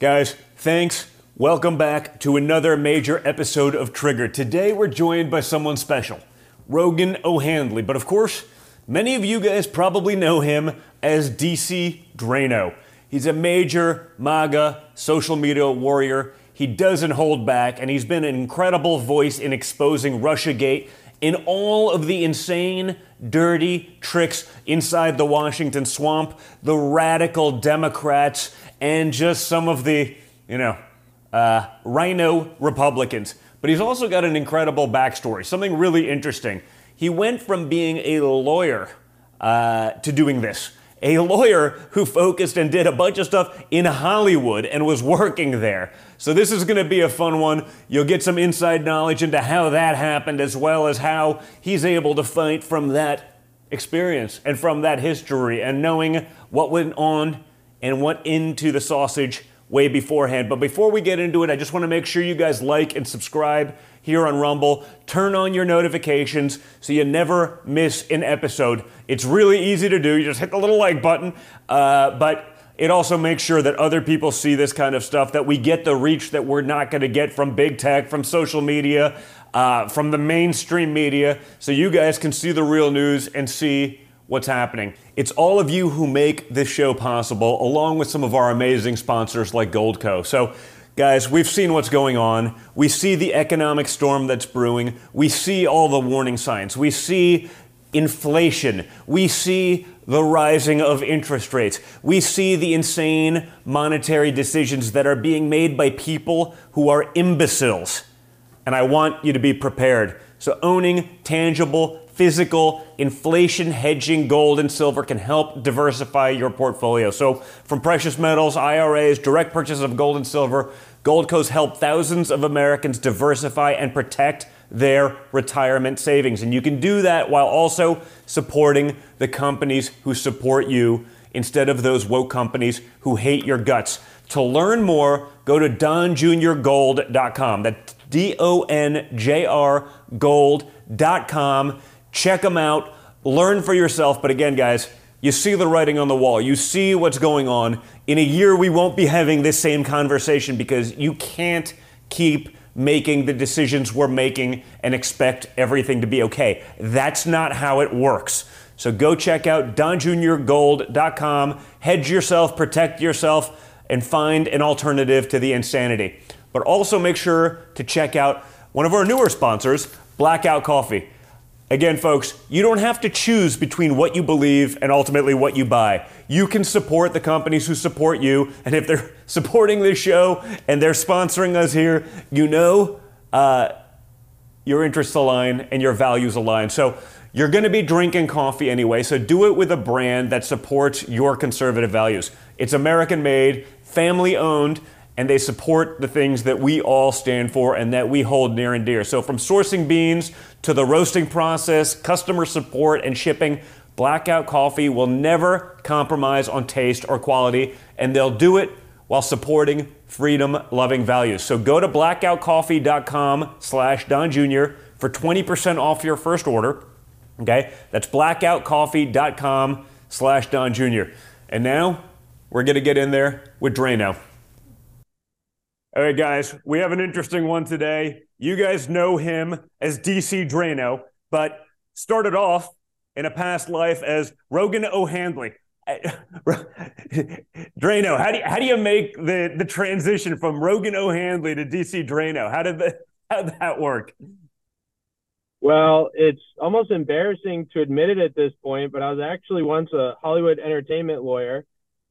Guys, thanks. Welcome back to another major episode of Trigger. Today we're joined by someone special, Rogan O'Handley. But of course, many of you guys probably know him as DC Draino. He's a major MAGA social media warrior. He doesn't hold back, and he's been an incredible voice in exposing Russiagate in all of the insane, dirty tricks inside the Washington swamp, the radical Democrats, and just some of the, you know, uh, RINO Republicans. But he's also got an incredible backstory, something really interesting. He went from being a lawyer uh, to doing this. A lawyer who focused and did a bunch of stuff in Hollywood and was working there. So, this is going to be a fun one. You'll get some inside knowledge into how that happened, as well as how he's able to fight from that experience and from that history and knowing what went on and went into the sausage way beforehand. But before we get into it, I just want to make sure you guys like and subscribe here on Rumble. Turn on your notifications so you never miss an episode. It's really easy to do. You just hit the little like button. Uh, but it also makes sure that other people see this kind of stuff, that we get the reach that we're not going to get from big tech, from social media, uh, from the mainstream media, so you guys can see the real news and see what's happening. It's all of you who make this show possible, along with some of our amazing sponsors like Goldco. So, guys, we've seen what's going on. We see the economic storm that's brewing. We see all the warning signs. We see inflation. We see the rising of interest rates. We see the insane monetary decisions that are being made by people who are imbeciles. And I want you to be prepared. So, owning tangible physical inflation hedging gold and silver can help diversify your portfolio. So, from precious metals, IRAs, direct purchase of gold and silver, Goldco's help thousands of Americans diversify and protect their retirement savings. And you can do that while also supporting the companies who support you instead of those woke companies who hate your guts. To learn more, go to donjrgold.com. That's D O N J R gold.com. Check them out, learn for yourself. But again, guys, you see the writing on the wall. You see what's going on. In a year, we won't be having this same conversation because you can't keep making the decisions we're making and expect everything to be okay. That's not how it works. So go check out donjuniorgold.com, hedge yourself, protect yourself, and find an alternative to the insanity. But also make sure to check out one of our newer sponsors, Blackout Coffee. Again, folks, you don't have to choose between what you believe and ultimately what you buy. You can support the companies who support you, and if they're supporting this show and they're sponsoring us here, you know uh, your interests align and your values align. So you're going to be drinking coffee anyway, so do it with a brand that supports your conservative values. It's American made, family owned, and they support the things that we all stand for and that we hold near and dear. So, from sourcing beans to the roasting process, customer support, and shipping, Blackout Coffee will never compromise on taste or quality, and they'll do it while supporting freedom-loving values. So go to blackoutcoffee.com slash Don Jr. for 20% off your first order. Okay? That's blackoutcoffee.com slash Don Jr. And now we're to get in there with Draino. All right, guys, we have an interesting one today. You guys know him as DC Draino, but started off in a past life as Rogan O'Handley. Draino, how do you, how do you make the, the transition from Rogan O'Handley to DC Draino? How did that how did that work? Well, it's almost embarrassing to admit it at this point, but I was actually once a Hollywood entertainment lawyer,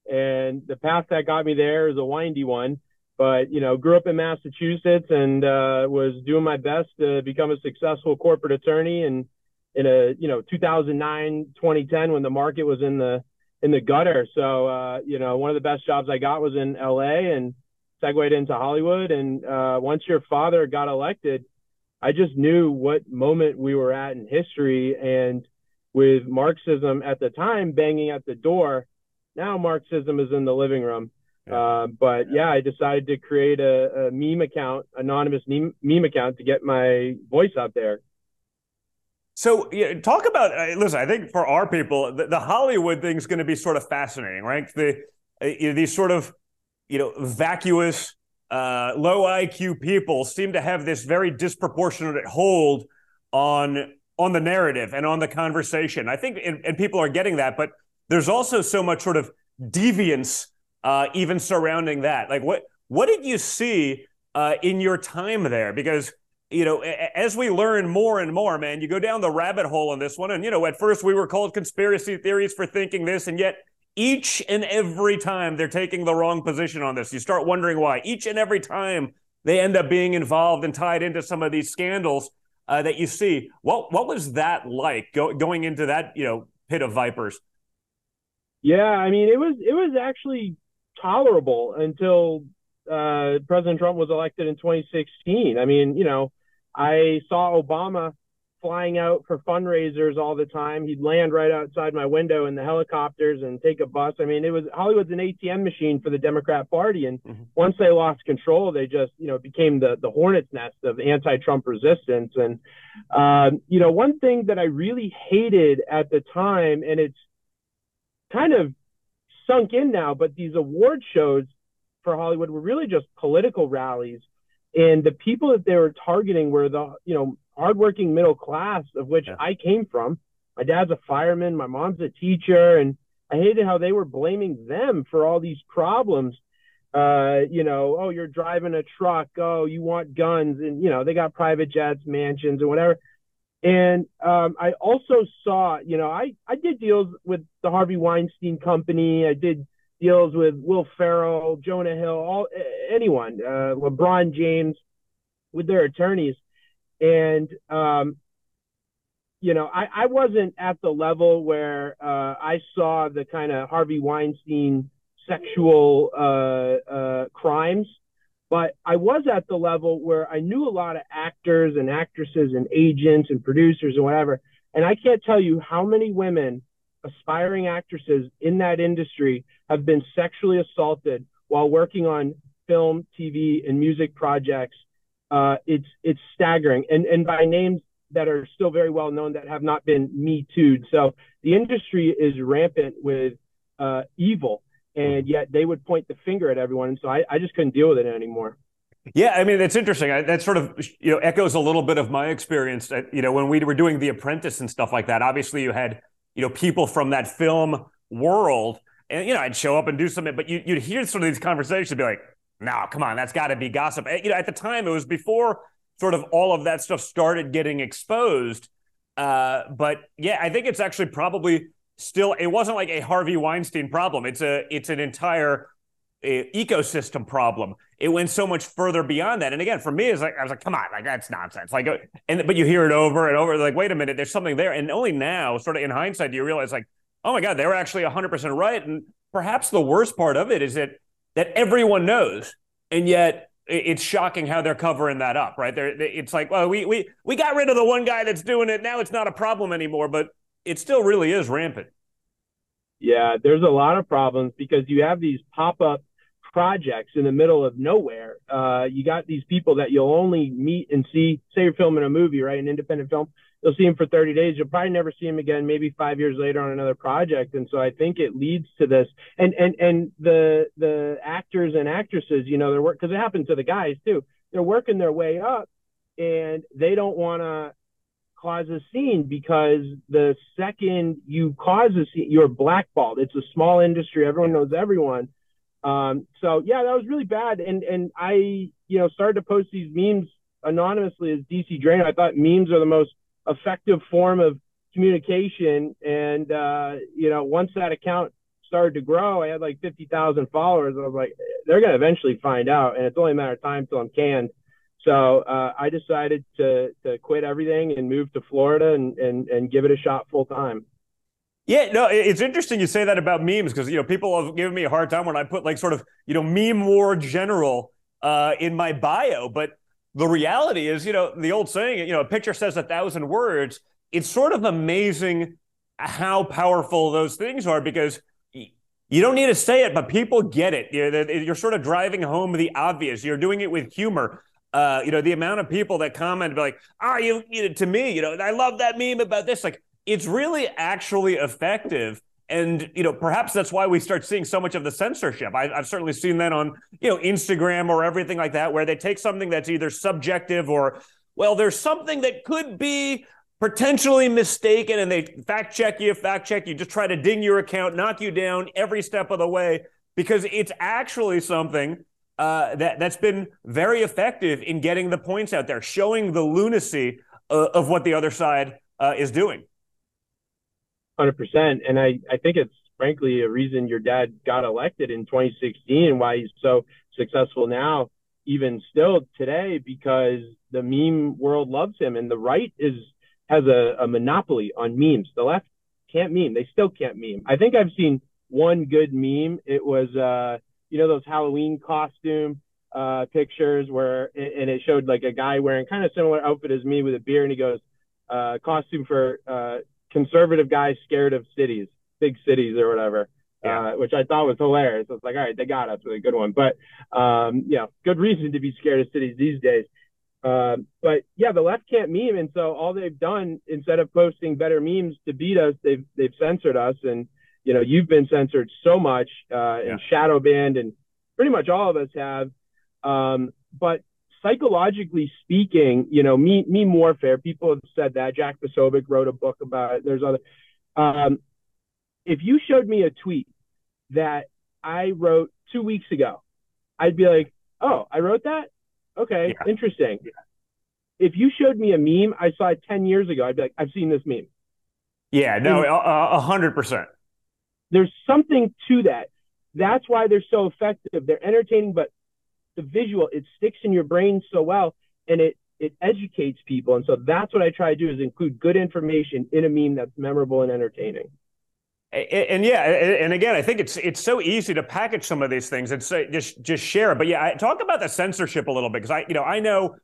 and the path that got me there is a windy one but you know grew up in massachusetts and uh, was doing my best to become a successful corporate attorney and in a you know 2009 2010 when the market was in the in the gutter. So uh, you know one of the best jobs i got was in la and segued into hollywood. And uh, once your father got elected i just knew what moment we were at in history. And with marxism at the time banging at the door now marxism is in the living room uh, but yeah, I decided to create a, a meme account, anonymous meme, meme, account to get my voice out there. So, yeah, talk about. Uh, listen, I think for our people, the, the Hollywood thing is going to be sort of fascinating, right? The uh, you know, these sort of you know, vacuous, uh, low IQ people seem to have this very disproportionate hold on on the narrative and on the conversation. I think, and, and people are getting that, but there's also so much sort of deviance uh, even surrounding that. Like, what what did you see uh, in your time there? Because you know, as we learn more and more, man, you go down the rabbit hole on this one. And, you know, at first we were called conspiracy theories for thinking this, and yet each and every time they're taking the wrong position on this. You start wondering why. Each and every time they end up being involved and tied into some of these scandals uh, that you see. What what was that like go, going into that you know pit of vipers? Yeah, I mean it was it was actually tolerable until uh, President Trump was elected in 2016. I mean, you know, I saw Obama flying out for fundraisers all the time. He'd land right outside my window in the helicopters and take a bus. I mean, it was Hollywood's an ATM machine for the Democrat Party, and mm-hmm. once they lost control, they just you know became the the hornet's nest of anti-Trump resistance. And um, you know, one thing that I really hated at the time, and it's kind of sunk in now, but these award shows for Hollywood were really just political rallies. And the people that they were targeting were the, you know, hardworking middle class of which yeah. I came from. My dad's a fireman, my mom's a teacher, and I hated how they were blaming them for all these problems. Uh, you know, oh, you're driving a truck. Oh, you want guns, and you know they got private jets, mansions, and whatever. And um, I also saw, you know, I I did deals with the Harvey Weinstein Company. I did deals with Will Ferrell, Jonah Hill, all anyone, uh, LeBron James, with their attorneys and um, you know, I, I wasn't at the level where uh, I saw the kind of Harvey Weinstein sexual uh, uh, crimes, but I was at the level where I knew a lot of actors and actresses and agents and producers and whatever. And I can't tell you how many women, aspiring actresses in that industry, have been sexually assaulted while working on film, TV, and music projects uh, it's it's staggering, and and by names that are still very well known that have not been me tooed. So the industry is rampant with uh, evil, and yet they would point the finger at everyone. And so I, I just couldn't deal with it anymore. Yeah, I mean it's interesting. I, that sort of you know echoes a little bit of my experience. At, you know, when we were doing The Apprentice and stuff like that. Obviously, you had you know people from that film world, and you know I'd show up and do something, but you, would hear some of these conversations, be like, no, come on, that's got to be gossip. You know, at the time, it was before sort of all of that stuff started getting exposed. Uh, but yeah, I think it's actually probably still. It wasn't like a Harvey Weinstein problem. It's a it's an entire uh, ecosystem problem. It went so much further beyond that. And again, for me, it's like I was like, come on, like that's nonsense. Like, uh, and but you hear it over and over. Like, wait a minute, there's something there. And only now, sort of in hindsight, do you realize like, oh my god, they were actually 100 percent right. And perhaps the worst part of it is that that everyone knows, and yet it's shocking how they're covering that up, right? They're, it's like, well, we we we got rid of the one guy that's doing it. Now it's not a problem anymore, but it still really is rampant. Yeah, there's a lot of problems because you have these pop up projects in the middle of nowhere. Uh, you got these people that you'll only meet and see. Say you're filming a movie, right? An independent film you'll see them for 30 days. You'll probably never see them again, maybe five years later on another project. And so I think it leads to this. And and and the the actors and actresses, you know, they're work because it happens to the guys too. They're working their way up, and they don't want to cause a scene because the second you cause a scene, you're blackballed. It's a small industry. Everyone knows everyone. Um, so yeah, that was really bad. And and I, you know, started to post these memes anonymously as DC Draino. I thought memes are the most effective form of communication. And, uh, you know, once that account started to grow, I had like 50,000 followers. I was like, they're to eventually find out. And it's only a matter of time till I'm canned. So uh, I decided to, to quit everything and move to Florida and, and, and give it a shot full time. Yeah, no, it's interesting you say that about memes because you know people have given me a hard time when I put like sort of you know meme war general uh, in my bio, but the reality is, you know, the old saying, you know, a picture says a thousand words. It's sort of amazing how powerful those things are because you don't need to say it, but people get it. You're, you're sort of driving home the obvious. You're doing it with humor. Uh, you know, the amount of people that comment be like, "Ah, you, you to me, you know, I love that meme about this." Like, it's really actually effective. And you know, perhaps that's why we start seeing so much of the censorship. I, have certainly seen that on you know Instagram or everything like that, where they take something that's either subjective or well, there's something that could be potentially mistaken, and they fact check you, fact check you, just try to ding your account, knock you down every step of the way because it's actually something uh, that that's been very effective in getting the points out there, showing the lunacy uh, of what the other side uh, is doing. Hundred percent, and I I think it's frankly a reason your dad got elected in 2016 and why he's so successful now, even still today, because the meme world loves him, and the right is has a, a monopoly on memes. The left can't meme; they still can't meme. I think I've seen one good meme. It was uh you know those Halloween costume uh, pictures where and it showed like a guy wearing kind of similar outfit as me with a beard, and he goes, uh, "Costume for uh, conservative guys scared of cities, big cities or whatever." Yeah. Uh, which I thought was hilarious. I was like, all right, they got us with a good one. But um, yeah, good reason to be scared of cities these days. Um, but yeah, the left can't meme, and so all they've done instead of posting better memes to beat us, they've they've censored us, and you know, you've been censored so much uh, and shadow banned, and pretty much all of us have. Um, but psychologically speaking, you know, me, meme warfare, people have said that. Jack Posobiec wrote a book about it. There's other. Um, if you showed me a tweet that I wrote two weeks ago, I'd be like, oh, I wrote that? Okay, yeah. interesting. Yeah. If you showed me a meme I saw it 10 years ago, I'd be like, I've seen this meme. Yeah, no, a hundred percent. There's something to that. That's why they're so effective. They're entertaining, but the visual, it sticks in your brain so well and it it educates people. And so that's what I try to do is include good information in a meme that's memorable and entertaining. And, and yeah, and again, I think it's it's so easy to package some of these things and say just just share. But yeah, I, talk about the censorship a little bit because I you know I know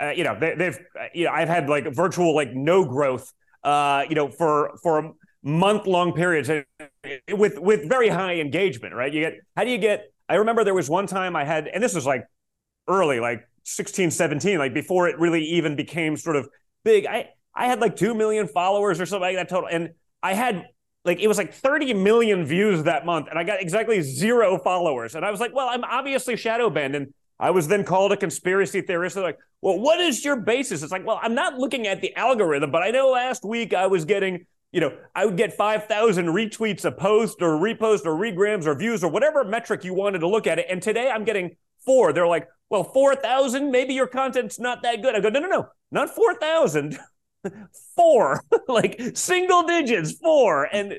uh, you know they, have you know I've had like virtual like no growth uh, you know for for month long periods with with very high engagement, right? You get how do you get I remember there was one time I had and this was like early like 16 17 like before it really even became sort of big. I I had like 2 million followers or something like that total and I had like it was like 30 million views that month and I got exactly zero followers and I was like, well, I'm obviously shadow banned and I was then called a conspiracy theorist. They're like, well, what is your basis? It's like, well, I'm not looking at the algorithm, but I know last week I was getting you know, I would get 5,000 retweets a post or repost or regrams or views or whatever metric you wanted to look at it. And today I'm getting four. They're like, well, 4,000, maybe your content's not that good. I go, no, no, no, not 4,000, four, like single digits, four. And,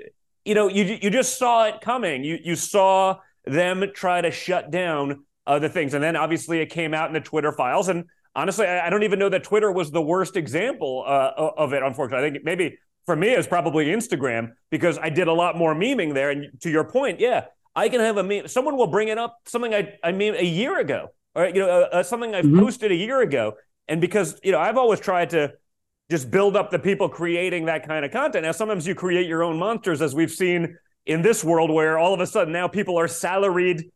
you know, you, you just saw it coming. You, you saw them try to shut down other things. And then obviously it came out in the Twitter files. And honestly, I, don't even know that Twitter was the worst example uh, of it, unfortunately. I think maybe for me it's probably Instagram because I did a lot more memeing there. And to your point, yeah, I can have a meme. Someone will bring it up, something I I meme a year ago, or you know, uh, uh, something I've mm-hmm. posted a year ago. And because you know, I've always tried to just build up the people creating that kind of content. Now, sometimes you create your own monsters, as we've seen in this world, where all of a sudden now people are salaried.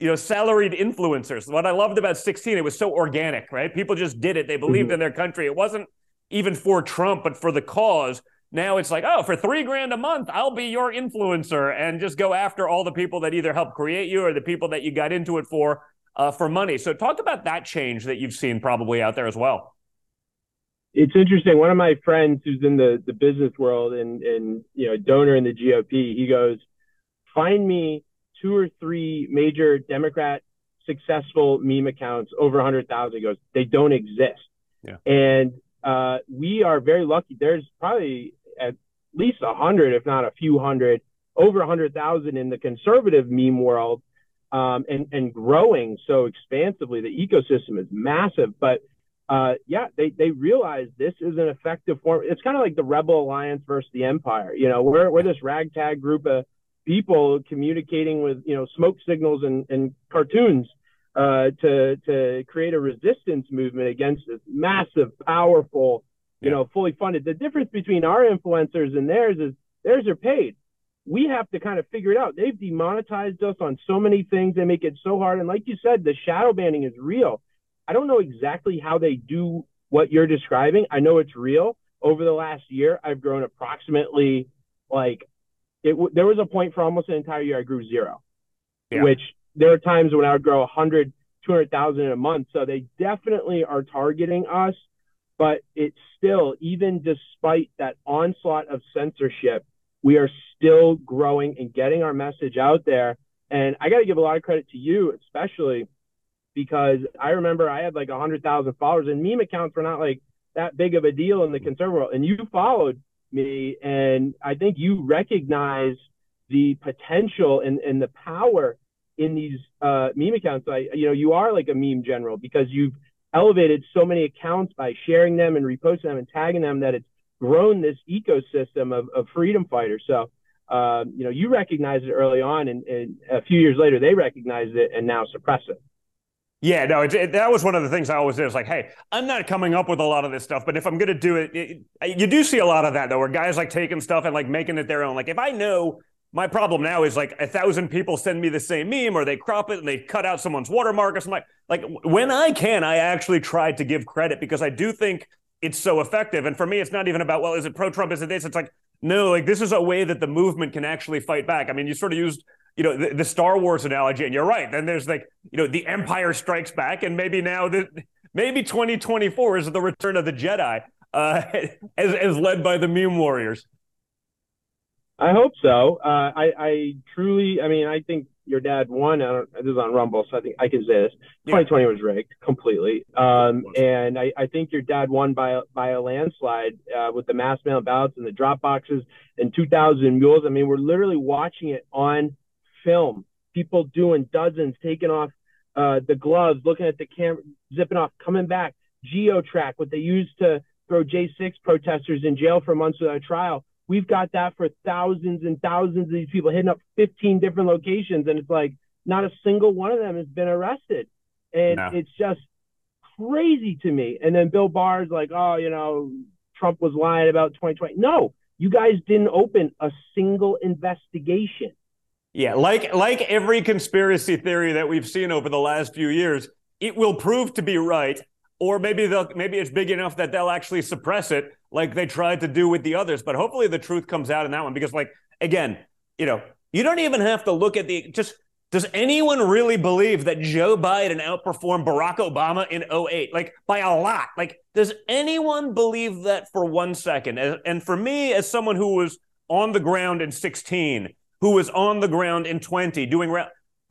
You know, salaried influencers. What I loved about 16, it was so organic, right? People just did it. They believed mm-hmm. in their country. It wasn't even for Trump, but for the cause. Now it's like, oh, for three grand a month, I'll be your influencer and just go after all the people that either helped create you or the people that you got into it for uh, for money. So talk about that change that you've seen probably out there as well. It's interesting. One of my friends who's in the, the business world and, and, you know, donor in the GOP, he goes, find me two or three major Democrat successful meme accounts over 100,000. He goes, they don't exist. Yeah. And uh, we are very lucky. There's probably at least a hundred, if not a few hundred, over a hundred thousand in the conservative meme world, um, and and growing so expansively. The ecosystem is massive, but uh, yeah, they they realize this is an effective form. It's kind of like the Rebel Alliance versus the Empire. You know, we're we're this ragtag group of people communicating with you know smoke signals and, and cartoons uh, to to create a resistance movement against this massive, powerful, you yeah. know, fully funded. The difference between our influencers and theirs is theirs are paid. We have to kind of figure it out. They've demonetized us on so many things. They make it so hard. And like you said, the shadow banning is real. I don't know exactly how they do what you're describing. I know it's real. Over the last year, I've grown approximately like it there was a point for almost an entire year I grew zero, yeah. which there are times when I would grow 100, 200,000 in a month. So they definitely are targeting us, but it's still, even despite that onslaught of censorship, we are still growing and getting our message out there. And I got to give a lot of credit to you, especially because I remember I had like 100,000 followers and meme accounts were not like that big of a deal in the conservative world. And you followed me, and I think you recognize the potential and, and the power in these uh, meme accounts. I, you know, you are like a meme general because you've elevated so many accounts by sharing them and reposting them and tagging them that it's grown this ecosystem of, of freedom fighters. So, um, you know, you recognized it early on, and, and, a few years later, they recognized it and now suppress it. Yeah, no, it, it, that was one of the things I always did. It's like, hey, I'm not coming up with a lot of this stuff, but if I'm going to do it, it, you do see a lot of that though, where guys like taking stuff and like making it their own. Like if I know my problem now is like a thousand people send me the same meme or they crop it and they cut out someone's watermark or something. Like when I can, I actually try to give credit because I do think it's so effective. And for me, it's not even about, well, is it pro Trump? Is it this? It's like, no, like this is a way that the movement can actually fight back. I mean, you sort of used you know, the, the, Star Wars analogy, and you're right. Then there's like, you know, the Empire Strikes Back, and maybe now the maybe 2024 is the return of the Jedi, uh, as as led by the meme warriors. I hope so. Uh, I, I truly, I mean, I think your dad won. I don't, this is on Rumble, so I think I can say this. 2020 yeah. was rigged completely, um, and I, I think your dad won by by a landslide uh, with the mass mail ballots and the drop boxes and 2,000 mules. I mean, we're literally watching it on film, people doing dozens, taking off uh, the gloves, looking at the camera, zipping off, coming back. GeoTrack, what they used to throw J6 protesters in jail for months without trial. We've got that for thousands and thousands of these people hitting up 15 different locations, and it's like not a single one of them has been arrested, and no. it's just crazy to me. And then Bill Barr's like, oh, you know, Trump was lying about 2020. No, you guys didn't open a single investigation. Yeah, like like every conspiracy theory that we've seen over the last few years, it will prove to be right, or maybe they'll maybe it's big enough that they'll actually suppress it, like they tried to do with the others. But hopefully, the truth comes out in that one because, like, again, you know, you don't even have to look at the just. Does anyone really believe that Joe Biden outperformed Barack Obama in 08? Like by a lot. Like, does anyone believe that for one second? And for me, as someone who was on the ground in 16 who was on the ground in 20 doing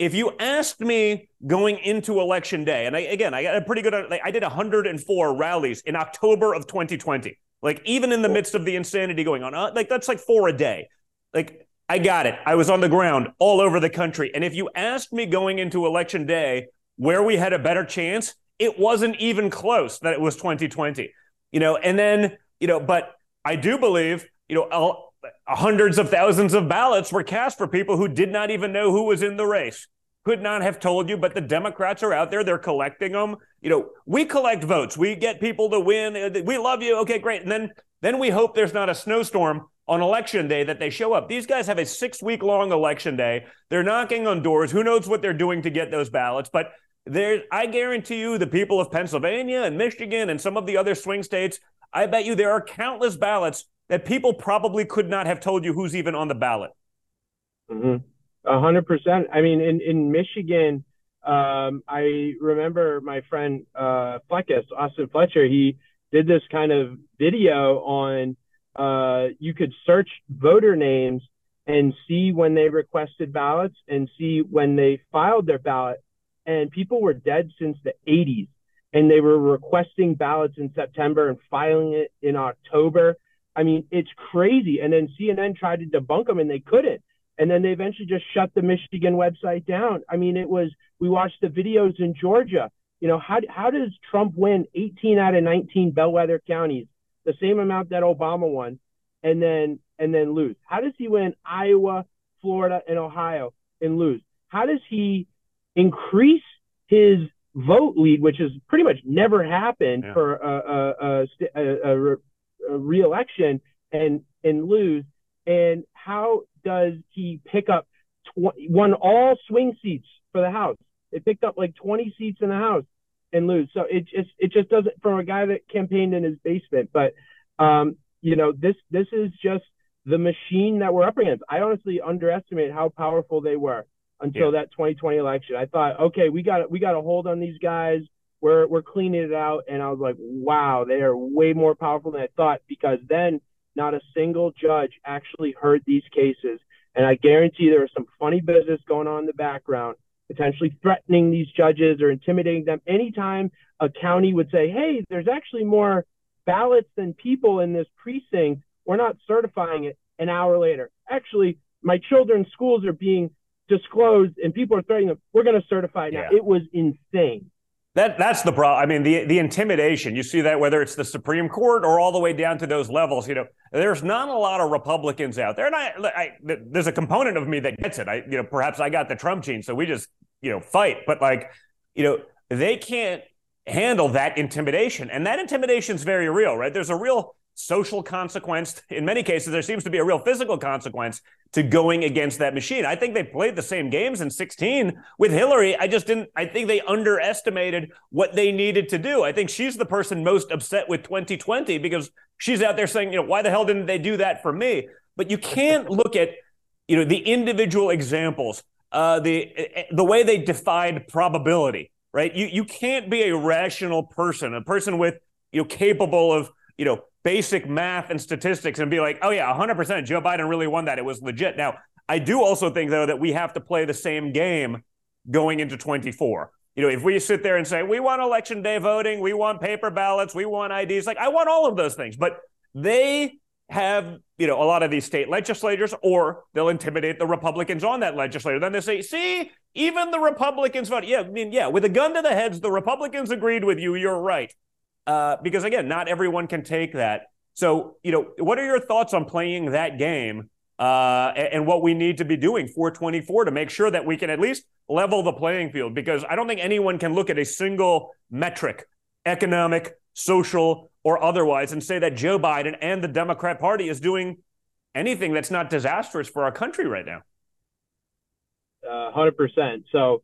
if you asked me going into election day and I, again i got a pretty good like, i did 104 rallies in october of 2020 like even in the midst of the insanity going on uh, like that's like four a day. Like i got it. I was on the ground all over the country. And if you asked me going into election day where we had a better chance it wasn't even close that it was 2020 you know? And then you know but i do believe you know I'll, hundreds of thousands of ballots were cast for people who did not even know who was in the race. Could not have told you, but the Democrats are out there. They're collecting them. You know, we collect votes. We get people to win. Uh, we love you. Okay, great. And then, then we hope there's not a snowstorm on election day that they show up. These guys have a six week long election day. They're knocking on doors. Who knows what they're doing to get those ballots? But there, I guarantee you, the people of Pennsylvania and Michigan and some of the other swing states, I bet you there are countless ballots that people probably could not have told you who's even on the ballot. Mm-hmm. A hundred percent. I mean, in, in Michigan, um, I remember my friend uh, Fleccas, Austin Fletcher, he did this kind of video on uh, you could search voter names and see when they requested ballots and see when they filed their ballot. And people were dead since the 80s. And they were requesting ballots in September and filing it in October. I mean, it's crazy. And then CNN tried to debunk them and they couldn't. And then they eventually just shut the Michigan website down. I mean, it was, we watched the videos in Georgia. You know, how, how does Trump win 18 out of 19 bellwether counties, the same amount that Obama won, and then, and then lose? How does he win Iowa, Florida, and Ohio and lose? How does he increase his vote lead, which has pretty much never happened yeah. for a, a, a, a, reelection and and lose? And how does he pick up tw- won all swing seats for the House? They picked up like 20 seats in the House and lose. So it just it just doesn't from a guy that campaigned in his basement. But um, you know this this is just the machine that we're up against. I honestly underestimated how powerful they were until yeah. that 2020 election. I thought, okay, we got we got a hold on these guys. We're we're cleaning it out, and I was like, wow, they are way more powerful than I thought because then not a single judge actually heard these cases, and I guarantee there was some funny business going on in the background, potentially threatening these judges or intimidating them. Anytime a county would say, hey, there's actually more ballots than people in this precinct we're not certifying it an hour later. Actually, my children's schools are being disclosed and people are threatening them. We're going to certify it now. Yeah. It was insane. That that's the problem. I mean, the the intimidation. You see that whether it's the Supreme Court or all the way down to those levels. You know, there's not a lot of Republicans out there, and I, I there's a component of me that gets it. I you know perhaps I got the Trump gene, so we just you know fight. But like you know they can't handle that intimidation, and that intimidation is very real, right? There's a real social consequence. In many cases, there seems to be a real physical consequence to going against that machine. I think they played the same games in 16 with Hillary. I just didn't, I think they underestimated what they needed to do. I think she's the person most upset with 2020 because she's out there saying, you know, why the hell didn't they do that for me? But you can't look at, you know, the individual examples, uh, the the way they defied probability, right? You you can't be a rational person, a person with you know capable of you know basic math and statistics and be like, oh, yeah, 100% Joe Biden really won that. It was legit. Now, I do also think, though, that we have to play the same game going into 24. You know, if we sit there and say, we want election day voting, we want paper ballots, we want IDs, like I want all of those things, but they have, you know, a lot of these state legislators, or they'll intimidate the Republicans on that legislator. Then they say, see, even the Republicans vote. Yeah, I mean, yeah, with a gun to the heads, the Republicans agreed with you. You're right uh, because again, not everyone can take that. So, you know, what are your thoughts on playing that game uh, and, and, what we need to be doing for 24 to make sure that we can at least level the playing field? Because I don't think anyone can look at a single metric, economic, social, or otherwise, and say that Joe Biden and the Democrat Party is doing anything that's not disastrous for our country right now. Uh, 100%. So,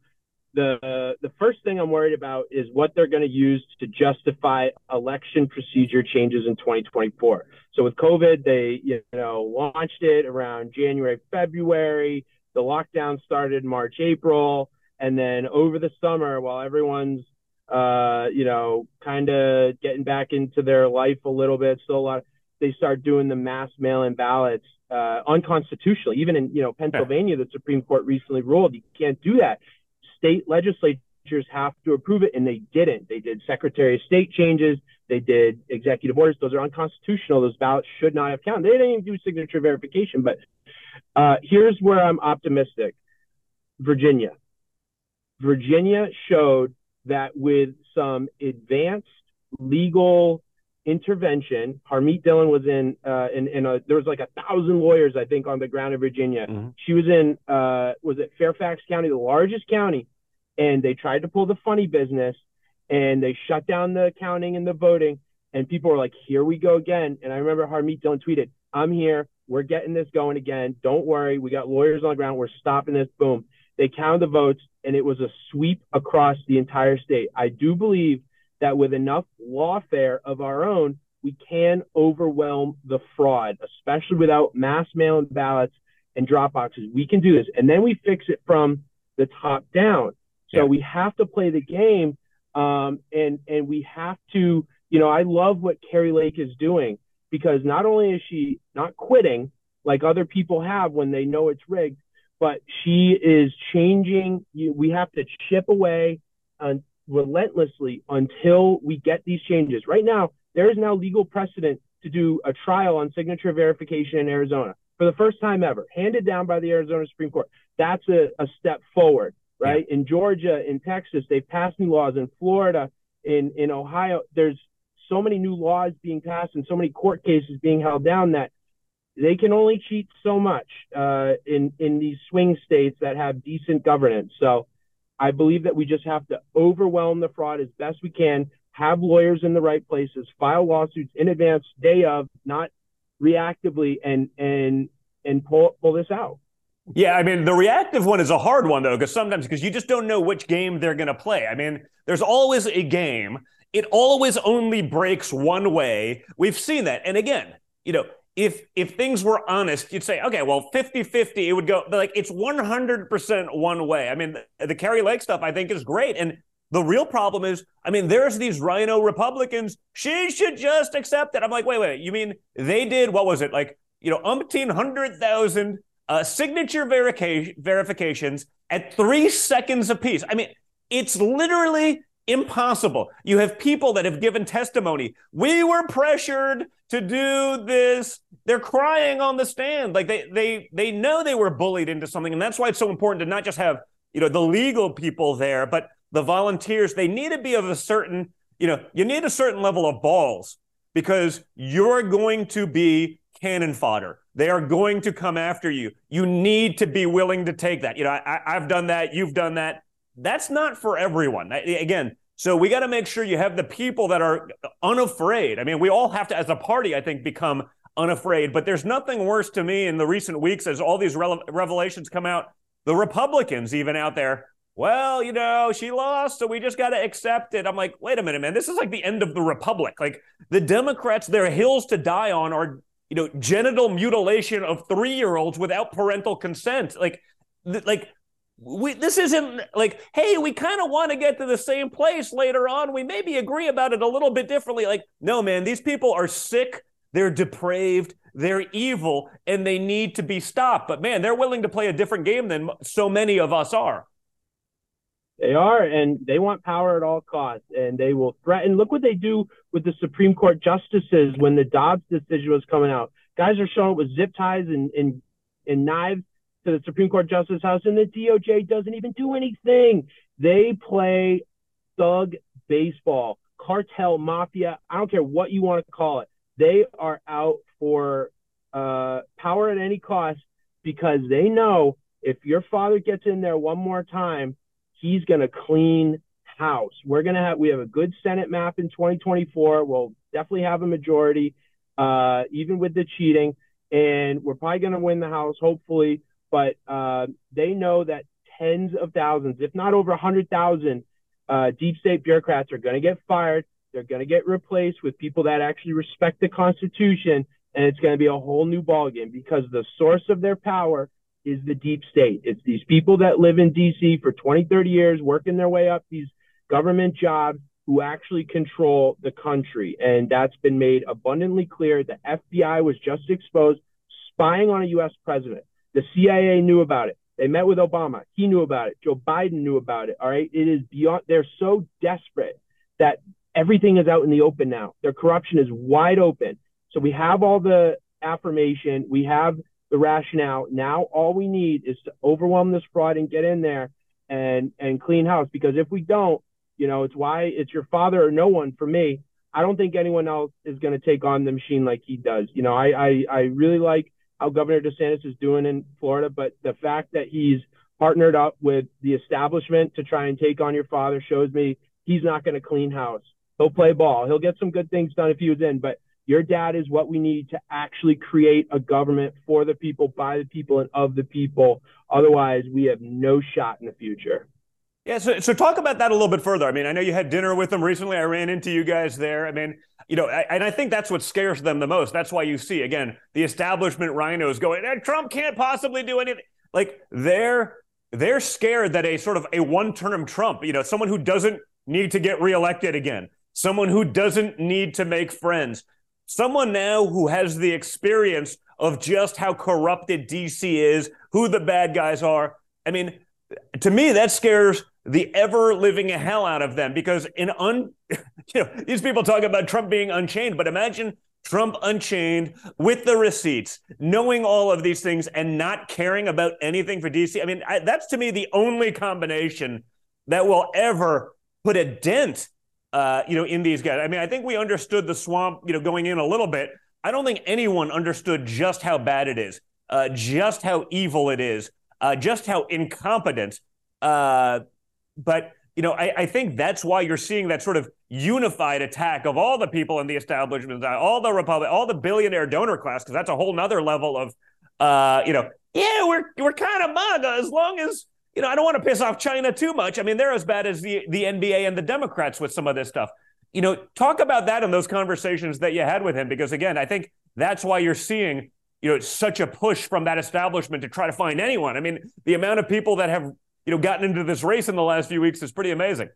the the first thing I'm worried about is what they're going to use to justify election procedure changes in 2024. So with COVID, they you know launched it around January, February. The lockdown started March, April, and then over the summer, while everyone's uh, you know kind of getting back into their life a little bit, still a lot, they start doing the mass mail-in ballots uh, unconstitutional. Even in you know Pennsylvania, the Supreme Court recently ruled you can't do that state legislatures have to approve it, and they didn't. They did Secretary of State changes, they did executive orders. Those are unconstitutional. Those ballots should not have counted. They didn't even do signature verification. But uh, here's where I'm optimistic Virginia. Virginia showed that with some advanced legal intervention. Harmeet Dillon was in, uh, in, in a, there was like a thousand lawyers, I think, on the ground in Virginia. Mm-hmm. She was in, uh, was it Fairfax County, the largest county, and they tried to pull the funny business and they shut down the counting and the voting. And people were like, here we go again. And I remember Harmeet Dillon tweeted, I'm here. We're getting this going again. Don't worry. We got lawyers on the ground. We're stopping this. Boom. They counted the votes and it was a sweep across the entire state. I do believe that with enough lawfare of our own, we can overwhelm the fraud, especially without mass mail and ballots and drop boxes. We can do this. And then we fix it from the top down. So yeah. we have to play the game. Um, and, and we have to, you know, I love what Kari Lake is doing because not only is she not quitting like other people have when they know it's rigged, but she is changing. We have to chip away on, relentlessly until we get these changes. Right now, there is now legal precedent to do a trial on signature verification in Arizona for the first time ever, handed down by the Arizona Supreme Court. That's a, a step forward, right? Yeah. In Georgia, in Texas, they've passed new laws. In Florida, in, in Ohio, there's so many new laws being passed and so many court cases being held down that they can only cheat so much uh, in in these swing states that have decent governance. So I believe that we just have to overwhelm the fraud as best we can, have lawyers in the right places, file lawsuits in advance, day of, not reactively, and and and pull pull this out. Yeah, I mean the reactive one is a hard one though, because sometimes because you just don't know which game they're going to play. I mean, there's always a game. It always only breaks one way. We've seen that, and again, you know, if if things were honest, you'd say, okay, well, 50-50, it would go like it's 100% one way. I mean, the, the Kari Lake stuff I think is great. And the real problem is, I mean, there's these RINO Republicans. She should just accept it. I'm like, wait, wait, you mean they did what was it like? You know, umpteen hundred thousand uh, signature verica- verifications at three seconds apiece. I mean, it's literally impossible. You have people that have given testimony. We were pressured to do this. They're crying on the stand. Like they they they know they were bullied into something. And that's why it's so important to not just have, you know, the legal people there, but the volunteers, they need to be of a certain, you know, you need a certain level of balls because you're going to be cannon fodder. They are going to come after you. You need to be willing to take that. You know, I, have done that. You've done that. That's not for everyone. Again, so we got to make sure you have the people that are unafraid. I mean, we all have to, as a party, I think, become unafraid. But there's nothing worse to me in the recent weeks as all these revelations come out. The Republicans, even out there, well, you know, she lost, so we just got to accept it. I'm like, wait a minute, man. This is like the end of the republic. Like the Democrats, their hills to die on are, you know, genital mutilation of three year olds without parental consent. Like, th- like we, this isn't like, hey, we kind of want to get to the same place later on. We maybe agree about it a little bit differently. Like, no, man, these people are sick. They're depraved. They're evil, and they need to be stopped. But man, they're willing to play a different game than so many of us are. They are, and they want power at all costs, and they will threaten. Look what they do with the Supreme Court justices when the Dobbs decision was coming out. Guys are showing up with zip ties and, and, and knives to the Supreme Court Justice House, and the DOJ doesn't even do anything. They play thug baseball, cartel mafia. I don't care what you want to call it. They are out for uh, power at any cost because they know if your father gets in there one more time, he's going to clean house. We're going to have, we have a good Senate map in 2024. We'll definitely have a majority, uh, even with the cheating. And we're probably going to win the House, hopefully. But uh, they know that tens of thousands, if not over 100,000, uh, deep state bureaucrats are going to get fired. They're going to get replaced with people that actually respect the Constitution. And it's going to be a whole new ballgame because the source of their power is the deep state. It's these people that live in DC for 20, 30 years, working their way up these government jobs who actually control the country. And that's been made abundantly clear. The FBI was just exposed spying on a U.S. president. The CIA knew about it. They met with Obama. He knew about it. Joe Biden knew about it. All right. It is beyond, they're so desperate that everything is out in the open now. Their corruption is wide open. So we have all the affirmation. We have the rationale. Now all we need is to overwhelm this fraud and get in there and and clean house. Because if we don't, you know, it's why it's your father or no one for me. I don't think anyone else is going to take on the machine like he does. You know, I, I I really like how Governor DeSantis is doing in Florida, but the fact that he's partnered up with the establishment to try and take on your father shows me he's not going to clean house. He'll play ball. He'll get some good things done if he was in, but your dad is what we need to actually create a government for the people, by the people, and of the people. Otherwise, we have no shot in the future. Yeah, so, so talk about that a little bit further. I mean, I know you had dinner with them recently. I ran into you guys there. I mean, you know, and I think that's what scares them the most. That's why you see, again, the establishment RINOs going, eh, Trump can't possibly do anything. Like they're they're scared that a sort of a one-term Trump, you know, someone who doesn't need to get reelected again, someone who doesn't need to make friends, someone now who has the experience of just how corrupted DC is, who the bad guys are. I mean, to me, that scares the ever living hell out of them because in un, you know, these people talk about Trump being unchained, but imagine Trump unchained with the receipts, knowing all of these things and not caring about anything for DC. I mean, I, that's to me the only combination that will ever put a dent uh, you know, in these guys. I mean, I think we understood the swamp, you know, going in a little bit. I don't think anyone understood just how bad it is, uh, just how evil it is, uh, just how incompetent. Uh, but you know, I, I, think that's why you're seeing that sort of unified attack of all the people in the establishment, all the Republic, all the billionaire donor class, because that's a whole nother level of, uh, you know, yeah, we're we're kind of MAGA as long as you know, I don't want to piss off China too much. I mean, they're as bad as the, the NBA and the Democrats with some of this stuff. You know, talk about that in those conversations that you had with him, because again, I think That's why you're seeing you know such a push from that establishment to try to find anyone. I mean, the amount of people that have you know gotten into this race in the last few weeks is pretty amazing.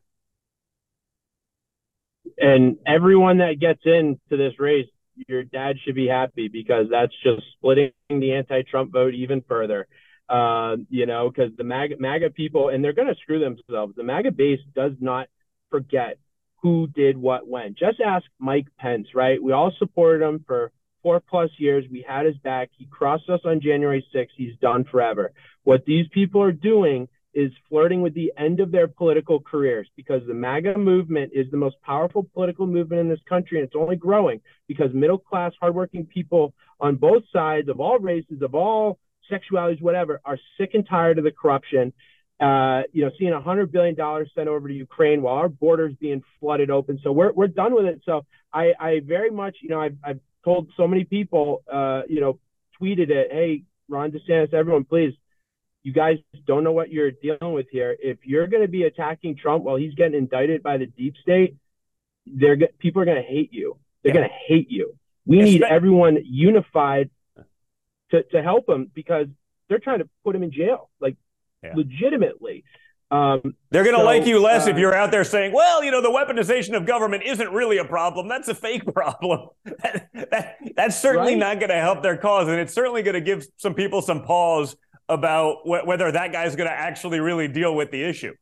And everyone that gets into this race, your dad should be happy because that's just splitting the anti-Trump vote even further. Uh, you know, because the MAGA, MAGA people, and they're going to screw themselves. The MAGA base does not forget who did what when. Just ask Mike Pence, right? We all supported him for four plus years. We had his back. He crossed us on January 6th. He's done forever. What these people are doing is flirting with the end of their political careers because the MAGA movement is the most powerful political movement in this country and it's only growing because middle class, hardworking people on both sides of all races, of all sexualities, whatever, are sick and tired of the corruption. Uh, you know, seeing a hundred billion dollars sent over to Ukraine while our borders being flooded open. So we're we're done with it. So I, I very much, you know, I've, I've told so many people, uh, you know, tweeted it, hey, Ron DeSantis, everyone, please, you guys don't know what you're dealing with here. If you're going to be attacking Trump while he's getting indicted by the deep state, they're people are going to hate you. They're yeah. going to hate you. We need everyone unified to, to help him because they're trying to put him in jail, like yeah. legitimately. Um, They're going to so, like you less uh, if you're out there saying, well, you know, the weaponization of government isn't really a problem. That's a fake problem. that, that, that's certainly right? not going to help their cause. And it's certainly going to give some people some pause about wh- whether that guy's going to actually really deal with the issue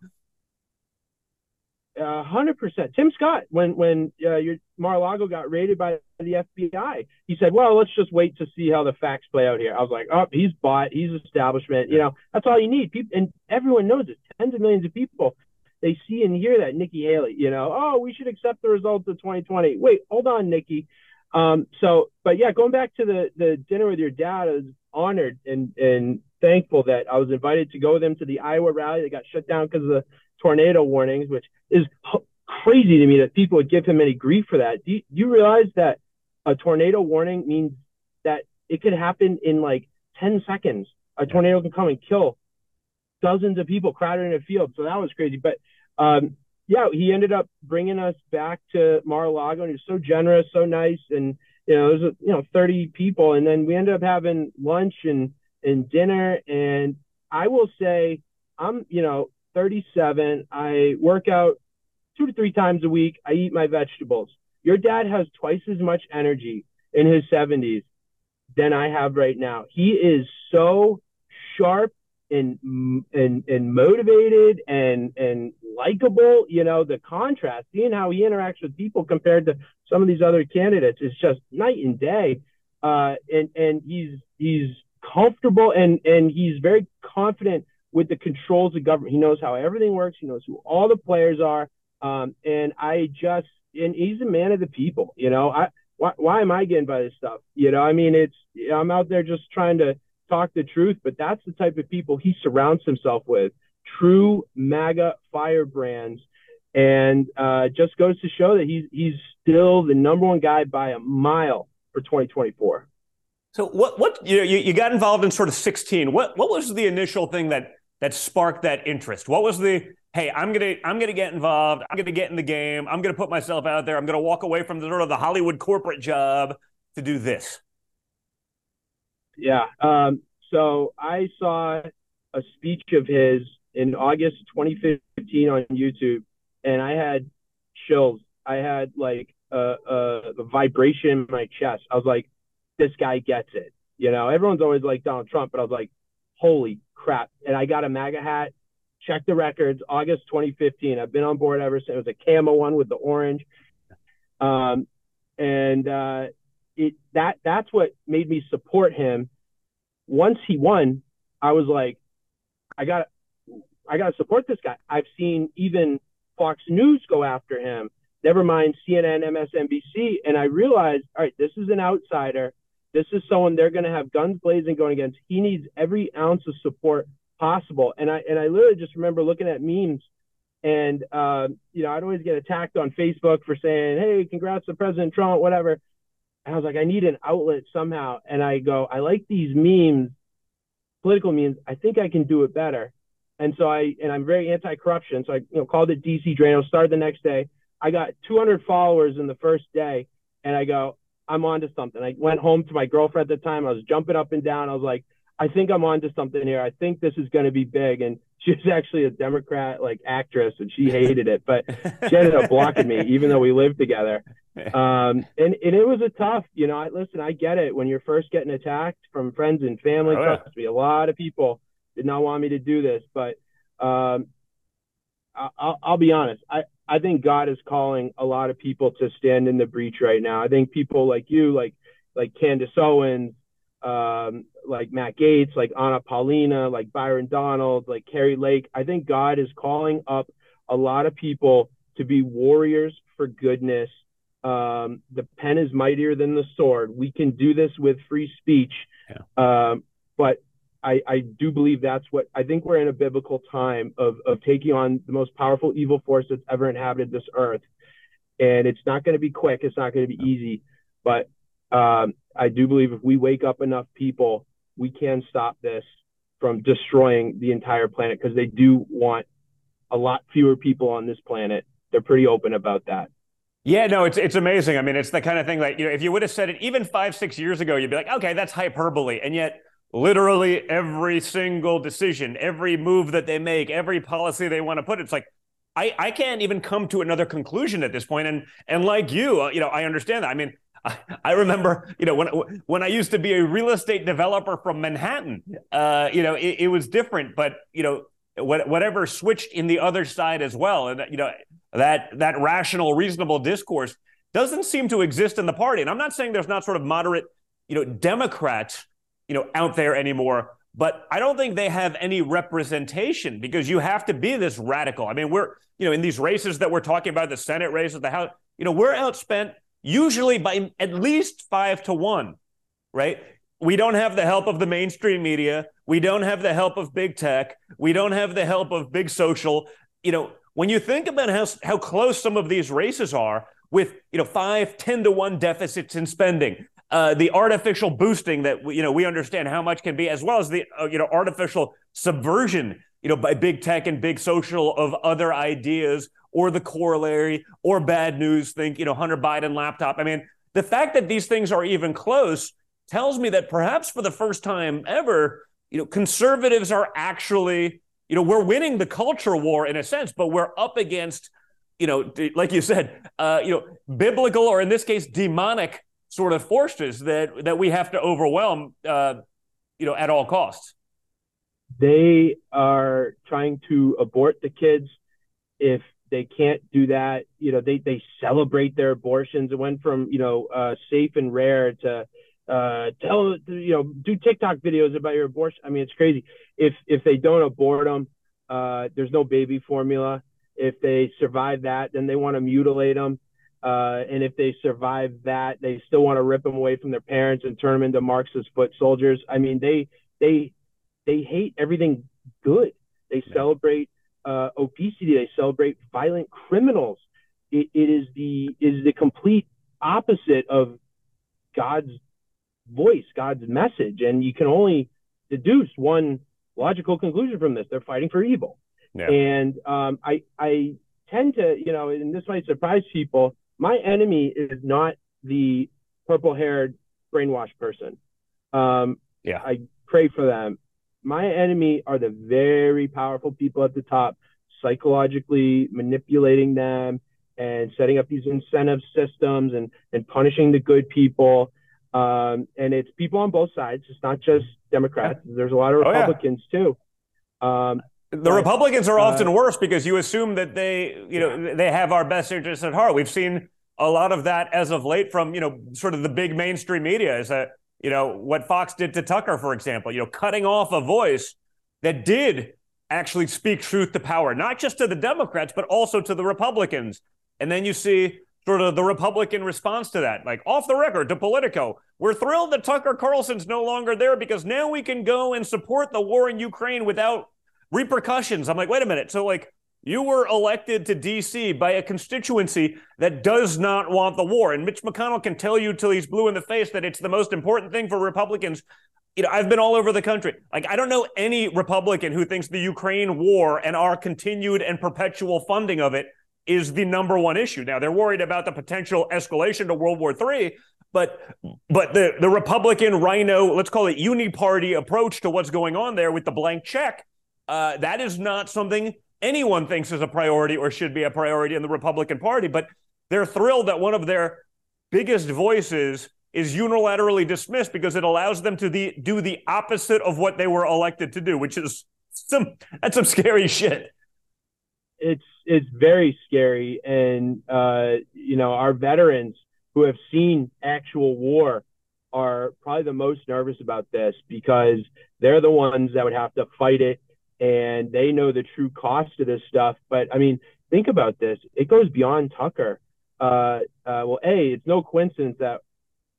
hundred percent. Tim Scott, when when uh, your Mar-a-Lago got raided by the FBI, he said, "Well, let's just wait to see how the facts play out here." I was like, "Oh, he's bought. He's establishment. You know, that's all you need." People and everyone knows it. Tens of millions of people, they see and hear that Nikki Haley. You know, oh, we should accept the results of 2020. Wait, hold on, Nikki. Um, so, but yeah, going back to the the dinner with your dad, I was honored and and thankful that I was invited to go with him to the Iowa rally that got shut down because of the tornado warnings, which is crazy to me that people would give him any grief for that. Do you, do you realize that a tornado warning means that it could happen in like 10 seconds? A tornado can come and kill dozens of people crowded in a field. So that was crazy. But um, yeah, he ended up bringing us back to Mar-a-Lago, and he was so generous, so nice, and you know, there was you know 30 people, and then we ended up having lunch and and dinner. And I will say, I'm you know 37. I work out two to three times a week. I eat my vegetables. Your dad has twice as much energy in his 70s than I have right now. He is so sharp and and and motivated and and likable. You know the contrast, seeing how he interacts with people compared to some of these other candidates is just night and day. Uh, and and he's he's comfortable and and he's very confident with the controls of government. He knows how everything works. He knows who all the players are. Um, and I just, and he's a man of the people. You know, I why, why am I getting by this stuff? You know, I mean, it's I'm out there just trying to talk the truth, but that's the type of people he surrounds himself with. True MAGA firebrands, and uh, just goes to show that he's he's still the number one guy by a mile for 2024. So what what you know, you, you got involved in sort of 16. What what was the initial thing that that sparked that interest? What was the hey, I'm gonna I'm gonna get involved. I'm gonna get in the game. I'm gonna put myself out there. I'm gonna walk away from the sort of the Hollywood corporate job to do this. Yeah. Um, so I saw a speech of his in August 2015 on YouTube, and I had chills. I had like a, a, a vibration in my chest. I was like, this guy gets it. You know, everyone's always like Donald Trump, but I was like, holy crap. And I got a MAGA hat, check the records, August 2015. I've been on board ever since. It was a camo one with the orange. Um, and uh, it that that's what made me support him. Once he won, I was like, I got I got to support this guy. I've seen even Fox News go after him. Never mind CNN, MSNBC, and I realized, all right, this is an outsider. This is someone they're going to have guns blazing going against. He needs every ounce of support possible. And I and I literally just remember looking at memes, and uh, you know I'd always get attacked on Facebook for saying, "Hey, congrats to President Trump," whatever. And I was like, I need an outlet somehow. And I go, I like these memes, political memes. I think I can do it better. And so I and I'm very anti-corruption. So I you know called it DC Draino. Started the next day. I got 200 followers in the first day, and I go, I'm onto something. I went home to my girlfriend at the time. I was jumping up and down. I was like, I think I'm onto something here. I think this is going to be big. And she was actually a Democrat like actress, and she hated it, but she ended up blocking me, even though we lived together. Um, and and it was a tough, you know. I listen, I get it when you're first getting attacked from friends and family. Oh, trust yeah. me, a lot of people did not want me to do this, but um, I'll, I'll be honest. I I think God is calling a lot of people to stand in the breach right now. I think people like you, like like Candace Owens, um, like Matt Gaetz, like Anna Paulina, like Byron Donald, like Kari Lake. I think God is calling up a lot of people to be warriors for goodness. Um, the pen is mightier than the sword. We can do this with free speech. Yeah. Um, but I, I do believe that's what I think we're in a biblical time of, of taking on the most powerful evil force that's ever inhabited this earth. And it's not going to be quick. It's not going to be easy. But um, I do believe if we wake up enough people, we can stop this from destroying the entire planet because they do want a lot fewer people on this planet. They're pretty open about that. Yeah, no, it's it's amazing. I mean, it's the kind of thing that you know, if you would have said it even five, six years ago, you'd be like, okay, that's hyperbole. And yet, literally every single decision, every move that they make, every policy they want to put, it's like I I can't even come to another conclusion at this point. And and like you, uh, you know, I understand that. I mean, I, remember, you know, when when I used to be a real estate developer from Manhattan, uh, you know, it, it, was different. But you know, whatever switched in the other side as well, and you know, that that rational, reasonable discourse doesn't seem to exist in the party. And I'm not saying there's not sort of moderate, you know, Democrats, you know, out there anymore. But I don't think they have any representation because you have to be this radical. I mean, we're, you know, in these races that we're talking about, the Senate races, the House, you know, we're outspent usually by at least five to one, right? We don't have the help of the mainstream media. We don't have the help of big tech. We don't have the help of big social. You know, when you think about how, how close some of these races are with, you know, five, 10 to one deficits in spending, uh, the artificial boosting that, you know, we understand how much can be, as well as the, uh, you know, artificial subversion, you know, by big tech and big social of other ideas or the corollary or bad news, think, you know, Hunter Biden laptop. I mean, the fact that these things are even close tells me that perhaps for the first time ever, you know, conservatives are actually, you know, we're winning the culture war in a sense, but we're up against, you know, like you said, uh, you know, biblical or in this case, demonic sort of forces that that we have to overwhelm, uh, you know, at all costs. They are trying to abort the kids if they can't do that. You know, they they celebrate their abortions. It went from you know uh, safe and rare to uh, tell you know do TikTok videos about your abortion. I mean, it's crazy. If if they don't abort them, uh, there's no baby formula. If they survive that, then they want to mutilate them. Uh, and if they survive that, they still want to rip them away from their parents and turn them into Marxist foot soldiers. I mean, they they they hate everything good. They celebrate uh, obesity. They celebrate violent criminals. It, it is the is the complete opposite of God's voice, God's message, and you can only deduce one logical conclusion from this: they're fighting for evil. Yeah. And um, I I tend to you know, and this might surprise people. My enemy is not the purple-haired brainwashed person. Um, yeah, I pray for them my enemy are the very powerful people at the top, psychologically manipulating them and setting up these incentive systems and, and punishing the good people. Um, and it's people on both sides. It's not just Democrats. There's a lot of Republicans oh, yeah. too. Um, the Republicans are often uh, worse because you assume that they, you know, yeah. they have our best interests at heart. We've seen a lot of that as of late from, you know, sort of the big mainstream media is that you know, what Fox did to Tucker, for example, you know, cutting off a voice that did actually speak truth to power, not just to the Democrats, but also to the Republicans. And then you see sort of the Republican response to that, like off the record to Politico. We're thrilled that Tucker Carlson's no longer there because now we can go and support the war in Ukraine without repercussions. I'm like, wait a minute. So, like, you were elected to D.C. by a constituency that does not want the war. And Mitch McConnell can tell you till he's blue in the face that it's the most important thing for Republicans. You know, I've been all over the country. Like, I don't know any Republican who thinks the Ukraine war and our continued and perpetual funding of it is the number one issue. Now, they're worried about the potential escalation to World War III, But but the the Republican RINO, let's call it uniparty approach to what's going on there with the blank check, uh, that is not something anyone thinks is a priority or should be a priority in the Republican Party. But they're thrilled that one of their biggest voices is unilaterally dismissed because it allows them to the, do the opposite of what they were elected to do, which is some that's some scary shit. It's it's very scary, and uh, you know our veterans who have seen actual war are probably the most nervous about this because they're the ones that would have to fight it, and they know the true cost of this stuff. But I mean, think about this; it goes beyond Tucker. Uh, uh, well, a it's no coincidence that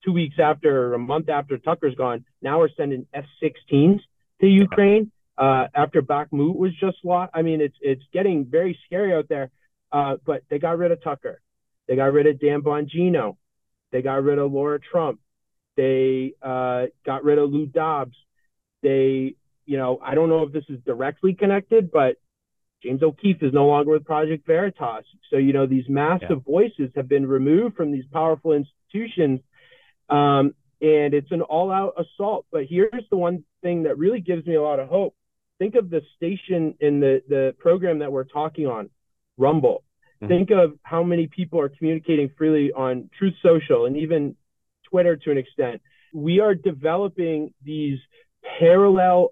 two weeks after, a month after Tucker's gone, now we're sending F-16s to Ukraine. Uh, after Bakhmut was just lost, I mean, it's it's getting very scary out there. Uh, but they got rid of Tucker, they got rid of Dan Bongino, they got rid of Laura Trump, they uh, got rid of Lou Dobbs. They, you know, I don't know if this is directly connected, but James O'Keefe is no longer with Project Veritas. So, you know, these massive yeah. voices have been removed from these powerful institutions um, and it's an all out assault. But here's the one thing that really gives me a lot of hope. Think of the station in the, the program that we're talking on, Rumble. Mm-hmm. Think of how many people are communicating freely on Truth Social and even Twitter to an extent. We are developing these parallel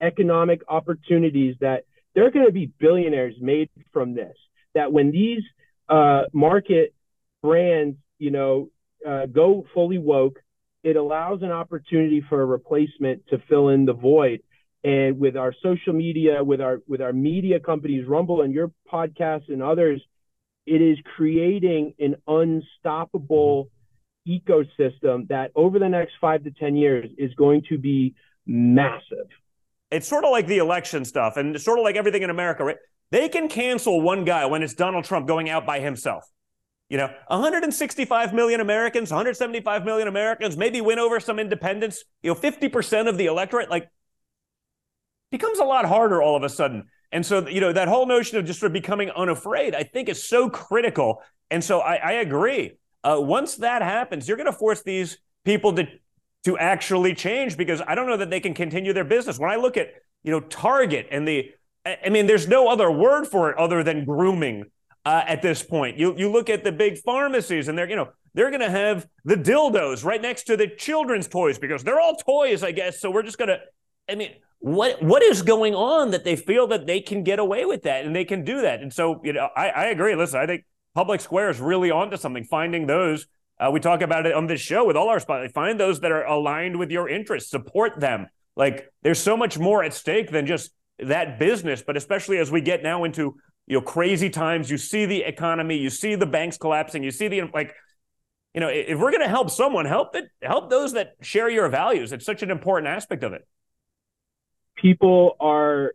economic opportunities that there are going to be billionaires made from this. That when these uh, market brands, you know, uh, go fully woke, it allows an opportunity for a replacement to fill in the void. And with our social media, with our with our media companies, Rumble and your podcast and others, it is creating an unstoppable ecosystem that over the next five to ten years is going to be massive. It's sort of like the election stuff, and sort of like everything in America, right? They can cancel one guy when it's Donald Trump going out by himself. You know, 165 million Americans, 175 million Americans, maybe win over some independents, you know, 50% of the electorate, like becomes a lot harder all of a sudden. And so, you know, that whole notion of just sort of becoming unafraid, I think is so critical. And so I, I agree. Uh, once that happens, you're going to force these people to to actually change because I don't know that they can continue their business. When I look at, you know, Target and the I mean, there's no other word for it other than grooming uh, at this point. You you look at the big pharmacies, and they're you know they're going to have the dildos right next to the children's toys because they're all toys, I guess. So we're just going to. I mean, what what is going on that they feel that they can get away with that and they can do that? And so you know, I, I agree. Listen, I think Public Square is really onto something. Finding those. Uh, we talk about it on this show with all our spots. Find those that are aligned with your interests. Support them. Like there's so much more at stake than just that business, but especially as we get now into you know crazy times you see the economy you see the banks collapsing you see the like you know if we're going to help someone help it help those that share your values it's such an important aspect of it people are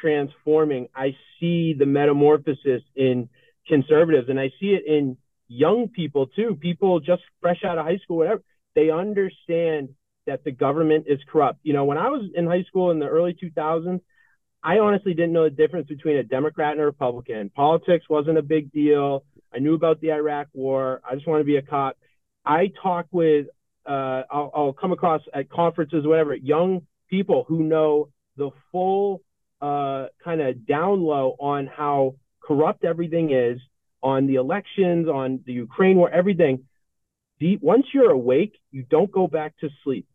transforming i see the metamorphosis in conservatives and i see it in young people too people just fresh out of high school whatever they understand that the government is corrupt you know when i was in high school in the early 2000s I honestly didn't know the difference between a Democrat and a Republican. Politics wasn't a big deal. I knew about the Iraq War. I just want to be a cop. I talk with, uh, I'll, I'll, come across at conferences, whatever, young people who know the full uh, kind of down low on how corrupt everything is, on the elections, on the Ukraine war, everything. Deep, once you're awake, you don't go back to sleep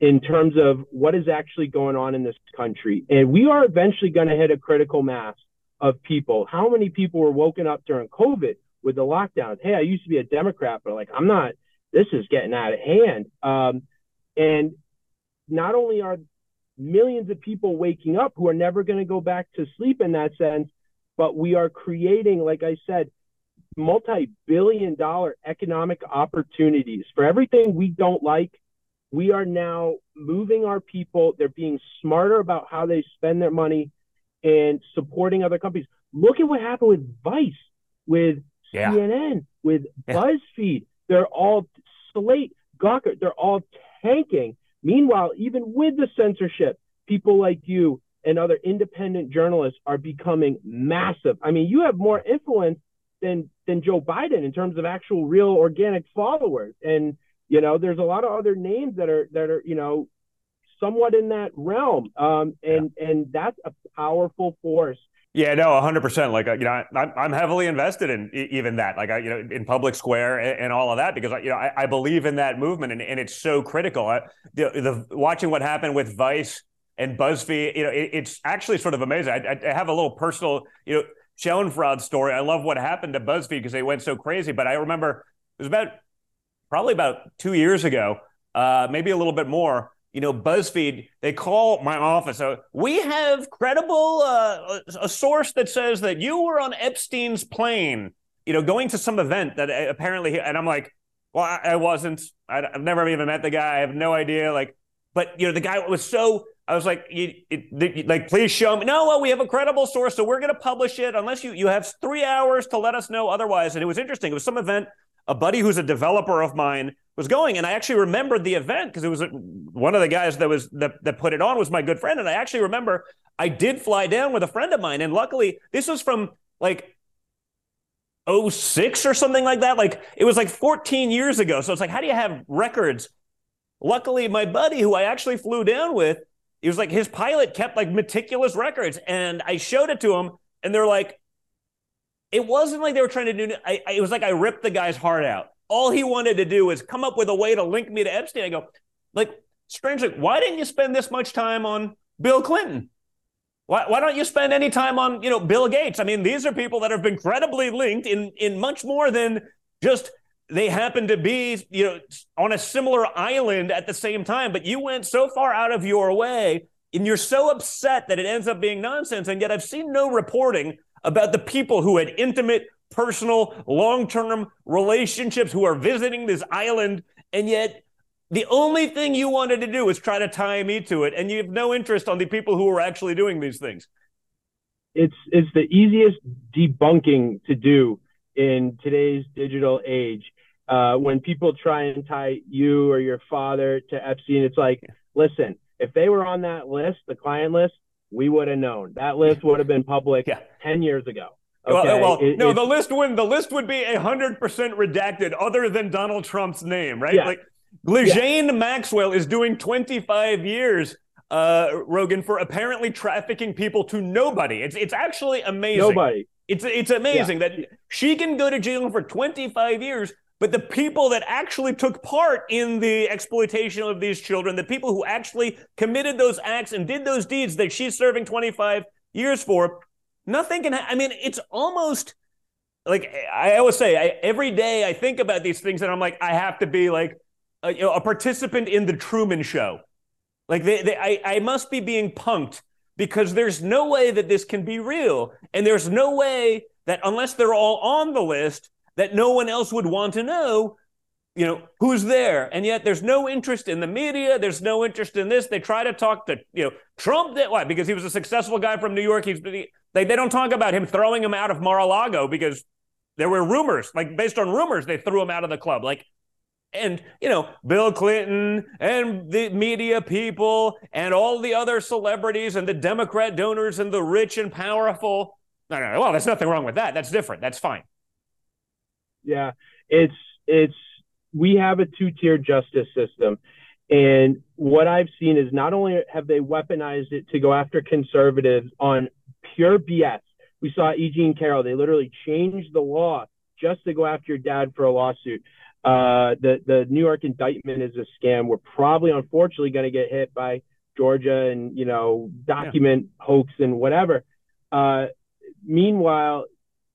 in terms of what is actually going on in this country. And we are eventually going to hit a critical mass of people. How many people were woken up during COVID with the lockdowns? Hey, I used to be a Democrat, but like, I'm not, this is getting out of hand. Um, and not only are millions of people waking up who are never going to go back to sleep in that sense, but we are creating, like I said, multi billion dollar economic opportunities for everything we don't like we are now moving our people. They're being smarter about how they spend their money and supporting other companies. Look at what happened with Vice, with yeah. CNN, with yeah. BuzzFeed. They're all Slate, Gawker. They're all tanking. Meanwhile, even with the censorship, people like you and other independent journalists are becoming massive. I mean, you have more influence than than Joe Biden in terms of actual real organic followers. And you know, there's a lot of other names that are that are you know somewhat in that realm. Um, and yeah. and that's a powerful force. Yeah, no, hundred percent. Like, uh, you know, I'm, I'm heavily invested in even that, like, I, you know, in public square and, and all of that, because, you know, I, I, believe in that movement and, and it's so critical. I, the, the watching what happened with Vice and BuzzFeed, you know, it, it's actually sort of amazing. I, I, have a little personal, you know, Schadenfreude story. I love what happened to BuzzFeed because they went so crazy. But I remember it was about probably about two years ago, uh, maybe a little bit more you know, BuzzFeed, they call my office. So we have credible, uh, a source that says that you were on Epstein's plane, you know, going to some event that uh, apparently, and I'm like, well, I, I wasn't. I, have never even met the guy. I have no idea. Like, but you know, the guy was so. I was like, you, it, like, please show me. No, well, we have a credible source, so we're going to publish it unless you you have three hours to let us know otherwise. And it was interesting. It was some event. A buddy who's a developer of mine was going, and I actually remembered the event because it was one of the guys that was that, that put it on was my good friend, and I actually remember I did fly down with a friend of mine, and luckily this was from like 06 or something like that. Like it was like 14 years ago. So it's like, how do you have records? Luckily, my buddy who I actually flew down with, he was like his pilot kept like meticulous records, and I showed it to him, and they're like, it wasn't like they were trying to do. I, I, it was like I ripped the guy's heart out all he wanted to do was come up with a way to link me to Epstein. I go, like, strangely, why didn't you spend this much time on Bill Clinton? Why, why don't you spend any time on, you know, Bill Gates? I mean, these are people that have been credibly linked in in much more than just they happen to be, you know, on a similar island at the same time. But you went so far out of your way, and you're so upset that it ends up being nonsense. And yet, I've seen no reporting about the people who had intimate personal, long term relationships who are visiting this island. And yet, the only thing you wanted to do was try to tie me to it. And you have no interest on the people who are actually doing these things. It's, it's the easiest debunking to do in today's digital age. Uh, when people try and tie you or your father to Epstein, it's like, listen, if they were on that list, the client list, we would have known. That list would have been public yeah. 10 years ago. Okay. Well, well it, no, the list would the list would be hundred percent redacted, other than Donald Trump's name, right? Yeah. Like Ghislaine yeah. Maxwell is doing twenty five years, uh, Rogan, for apparently trafficking people to nobody. It's it's actually amazing. Nobody. It's it's amazing yeah. that she can go to jail for twenty five years, but the people that actually took part in the exploitation of these children, the people who actually committed those acts and did those deeds that she's serving twenty five years for Nothing can. Ha- I mean, it's almost like I always say. I, every day I think about these things, and I'm like, I have to be like, a, you know, a participant in the Truman Show. Like, they, they, I, I must be being punked because there's no way that this can be real, and there's no way that unless they're all on the list, that no one else would want to know you know who's there. And yet there's no interest in the media. There's no interest in this. They try to talk to you know trump did why? Because he was a successful guy from new york. He's they, they don't talk about him throwing him out of mar-a-lago because there were rumors like based on rumors they threw him out of the club. Like and you know bill clinton and the media people and all the other celebrities and the democrat donors and the rich and powerful. No no, no. Well there's nothing wrong with that. That's different. That's fine yeah it's it's we have a two tier justice system. And what I've seen is not only have they weaponized it to go after conservatives on pure BS. We saw E. Jean Carroll, they literally changed the law just to go after your dad for a lawsuit. Uh, the, the New York indictment is a scam. We're probably, unfortunately, going to get hit by Georgia and, you know, document yeah. hoax and whatever. Uh, meanwhile,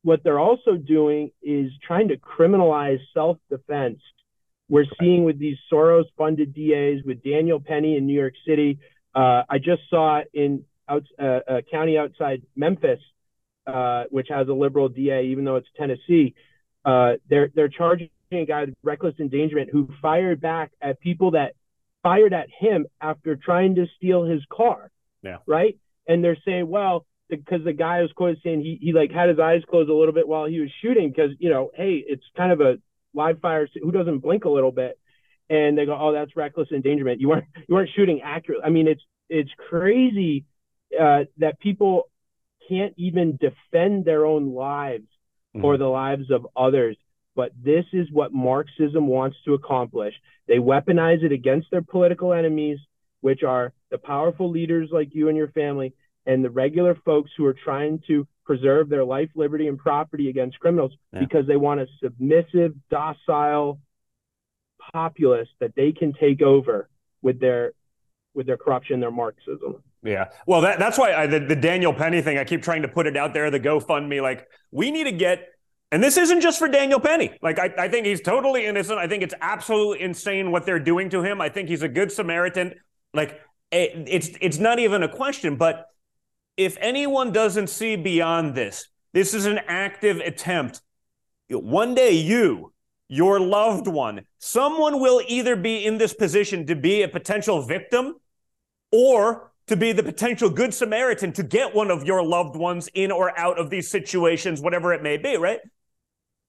what they're also doing is trying to criminalize self defense we're seeing with these Soros funded DAs with Daniel Penny in New York City. Uh, I just saw in out, uh, a county outside Memphis, uh, which has a liberal DA, even though it's Tennessee. Uh, they're they're charging a guy with reckless endangerment who fired back at people that fired at him after trying to steal his car. Yeah. Right. And they're saying, well, because the guy was quoted saying he he like had his eyes closed a little bit while he was shooting because you know, hey, it's kind of a live fire who doesn't blink a little bit and they go oh that's reckless endangerment you weren't you weren't shooting accurately i mean it's it's crazy uh, that people can't even defend their own lives mm-hmm. or the lives of others. But this is what Marxism wants to accomplish. They weaponize it against their political enemies, which are the powerful leaders like you and your family, and the regular folks who are trying to preserve their life, liberty, and property against criminals yeah. because they want a submissive, docile populace that they can take over with their with their corruption, their Marxism. Yeah. Well, that, that's why I, the, the Daniel Penny thing, I keep trying to put it out there, the GoFundMe. Like, we need to get, and this isn't just for Daniel Penny. Like, I, I think he's totally innocent. I think it's absolutely insane what they're doing to him. I think he's a good Samaritan. Like, it, it's it's not even a question. But if anyone doesn't see beyond this, this is an active attempt. One day, you, your loved one, someone will either be in this position to be a potential victim or to be the potential good Samaritan to get one of your loved ones in or out of these situations, whatever it may be, right?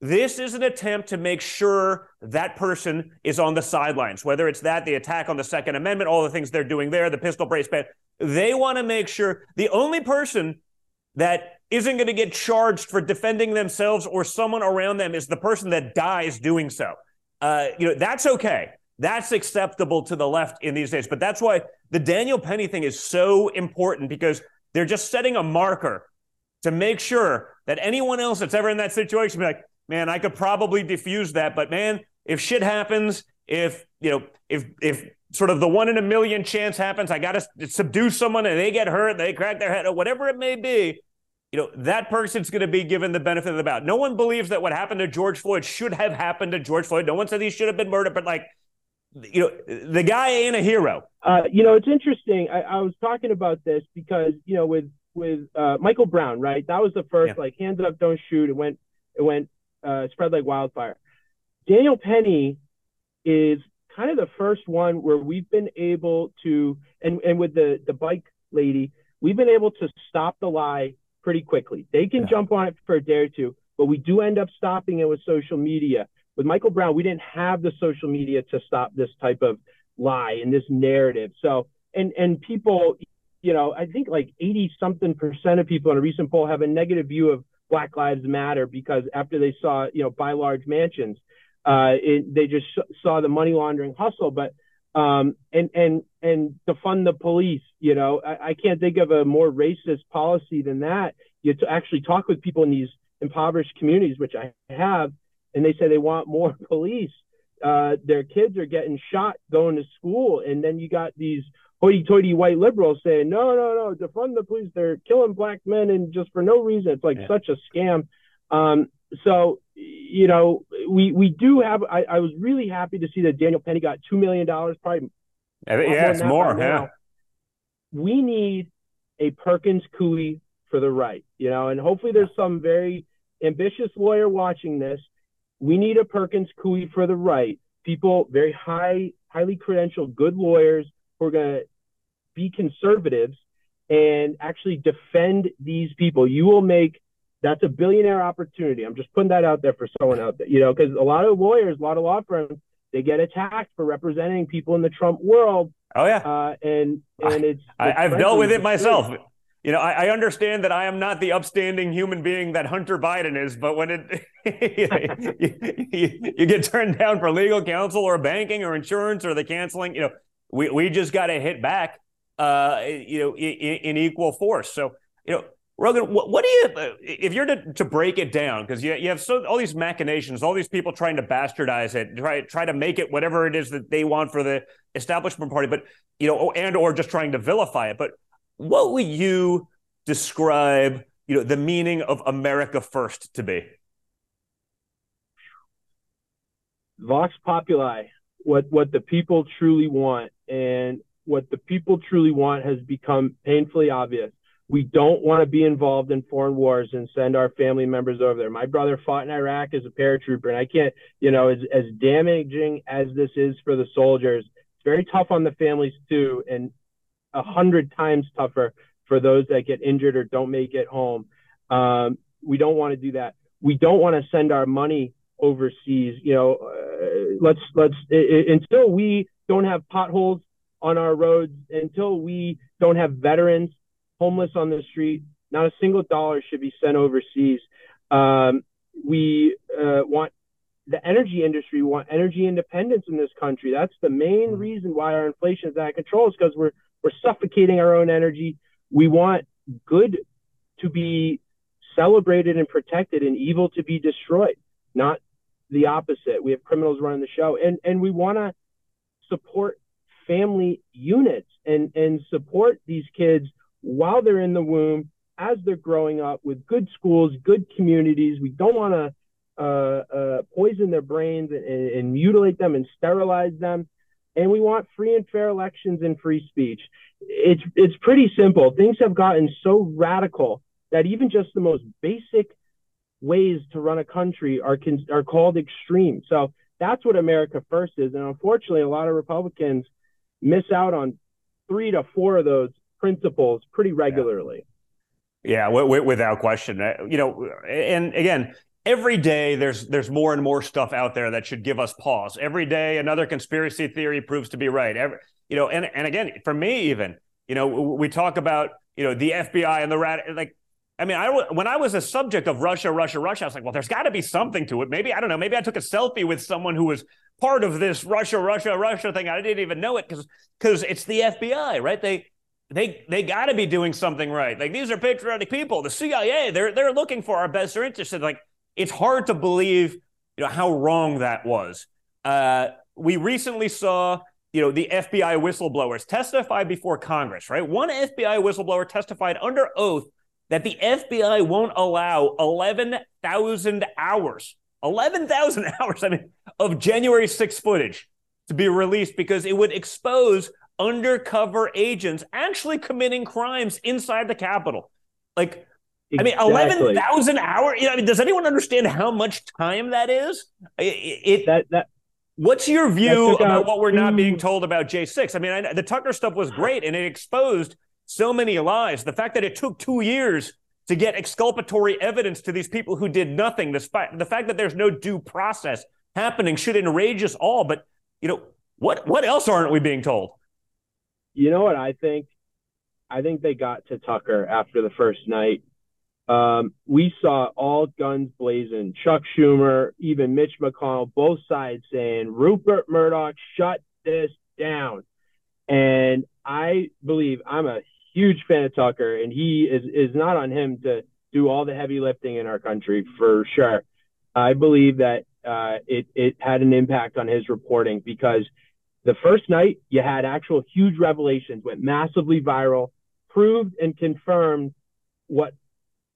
This is an attempt to make sure that person is on the sidelines, whether it's that, the attack on the Second Amendment, all the things they're doing there, the pistol brace ban. They want to make sure the only person that isn't going to get charged for defending themselves or someone around them is the person that dies doing so. Uh, you know, that's okay. That's acceptable to the left in these days. But that's why the Daniel Penny thing is so important because they're just setting a marker to make sure that anyone else that's ever in that situation be like, man, I could probably diffuse that. But man, if shit happens, if you know, if if sort of the one in a million chance happens, I got to subdue someone and they get hurt, they crack their head, or whatever it may be. You know, that person's going to be given the benefit of the doubt. No one believes that what happened to George Floyd should have happened to George Floyd. No one said he should have been murdered, but like you know, the guy ain't a hero. Uh, you know, it's interesting. I, I, was talking about this because you know, with with uh, Michael Brown, right? That was the first yeah. like hands up, don't shoot. It went it went uh, spread like wildfire. Daniel Penny is kind of the first one where we've been able to, and and with the the bike lady, we've been able to stop the lie pretty quickly. They can yeah. jump on it for a day or two, but we do end up stopping it with social media with Michael Brown, we didn't have the social media to stop this type of lie and this narrative. So, and and people, you know, I think like 80 something percent of people in a recent poll have a negative view of Black Lives Matter because after they saw, you know, buy large mansions, uh, it, they just saw the money laundering hustle. But um, and and and to fund the police, you know, I, I can't think of a more racist policy than that. You to actually talk with people in these impoverished communities, which I have, and they say they want more police. Uh, their kids are getting shot going to school, and then you got these hoity-toity white liberals saying, "No, no, no, defund the police. They're killing black men, and just for no reason. It's like yeah. such a scam." Um, so, you know, we we do have. I, I was really happy to see that Daniel Penny got two million dollars. Probably, yeah, it's more. Yeah, we need a Perkins Coie for the right, you know, and hopefully there's some very ambitious lawyer watching this we need a Perkins Coie for the right. People, very high, highly credentialed, good lawyers who are going to be conservatives and actually defend these people. You will make that's a billionaire opportunity. I'm just putting that out there for someone out there, you know, because a lot of lawyers, a lot of law firms, they get attacked for representing people in the Trump world. Oh yeah, uh, and and it's, I, have dealt with it myself you know, I, I, understand that I am not the upstanding human being that Hunter Biden is, but when it you, you, you, get turned down for legal counsel or banking or insurance or the canceling, you know, we, we just got to hit back, uh, you know, in, in, equal force. So, you know, Rogan, what, what do you, if you're to, to break it down, because you, you have so all these machinations, all these people trying to bastardize it, try try to make it whatever it is that they want for the establishment party, but you know, and or just trying to vilify it, but what would you describe, you know, the meaning of America First to be? Vox Populi, what what the people truly want, and what the people truly want has become painfully obvious. We don't want to be involved in foreign wars and send our family members over there. My brother fought in Iraq as a paratrooper, and I can't, you know, as as damaging as this is for the soldiers, it's very tough on the families too. And a hundred times tougher for those that get injured or don't make it home. Um, we don't want to do that. We don't want to send our money overseas. You know, uh, let's let's it, it, until we don't have potholes on our roads, until we don't have veterans homeless on the street. Not a single dollar should be sent overseas. Um, we uh, want the energy industry, we want energy independence in this country. That's the main mm-hmm. reason why our inflation is out of control is because we're we're suffocating our own energy. We want good to be celebrated and protected and evil to be destroyed, not the opposite. We have criminals running the show. And and we want to support family units and and support these kids while they're in the womb as they're growing up with good schools, good communities. We don't want to uh, uh, poison their brains and, and, mutilate them and sterilize them. And we want free and fair elections and free speech. It's it's pretty simple. Things have gotten so radical that even just the most basic ways to run a country are are called extreme. So that's what America First is. And unfortunately, a lot of Republicans miss out on three to four of those principles pretty regularly. Yeah, yeah w- without question. Uh, you know, and again, every day there's there's more and more stuff out there that should give us pause. Every day another conspiracy theory proves to be right. Every, you know, and and again, for me even, you know, we talk about, you know, the FBI and the rat like I mean, I when I was a subject of Russia, Russia, Russia, I was like, well, there's got to be something to it. Maybe I don't know. Maybe I took a selfie with someone who was part of this Russia, Russia, Russia thing. I didn't even know it because because it's the FBI, right? They they they got to be doing something right. Like these are patriotic people. The CIA, they're they're looking for our best interests. And like it's hard to believe, you know, how wrong that was. Uh, we recently saw, you know, the FBI whistleblowers testify before Congress, right? One FBI whistleblower testified under oath that the FBI won't allow 11,000 hours, 11,000 hours, I mean, of January 6 footage to be released because it would expose undercover agents actually committing crimes inside the Capitol. Like, Exactly. I mean, eleven thousand hours. You know, I mean, does anyone understand how much time that is? It, it that that. What's your view about what we're not being told about J six? I mean, I, the Tucker stuff was great, and it exposed so many lies. The fact that it took two years to get exculpatory evidence to these people who did nothing, the, fact, the fact that there's no due process happening should enrage us all. But you know, what what else aren't we being told? You know what I think? I think they got to Tucker after the first night um, we saw all guns blazing. Chuck Schumer, even Mitch McConnell, both sides saying, Rupert Murdoch, shut this down. And I believe I'm a huge fan of Tucker, and he is, is not on him to do all the heavy lifting in our country for sure. I believe that uh, it, it had an impact on his reporting because the first night you had actual huge revelations, went massively viral, proved and confirmed what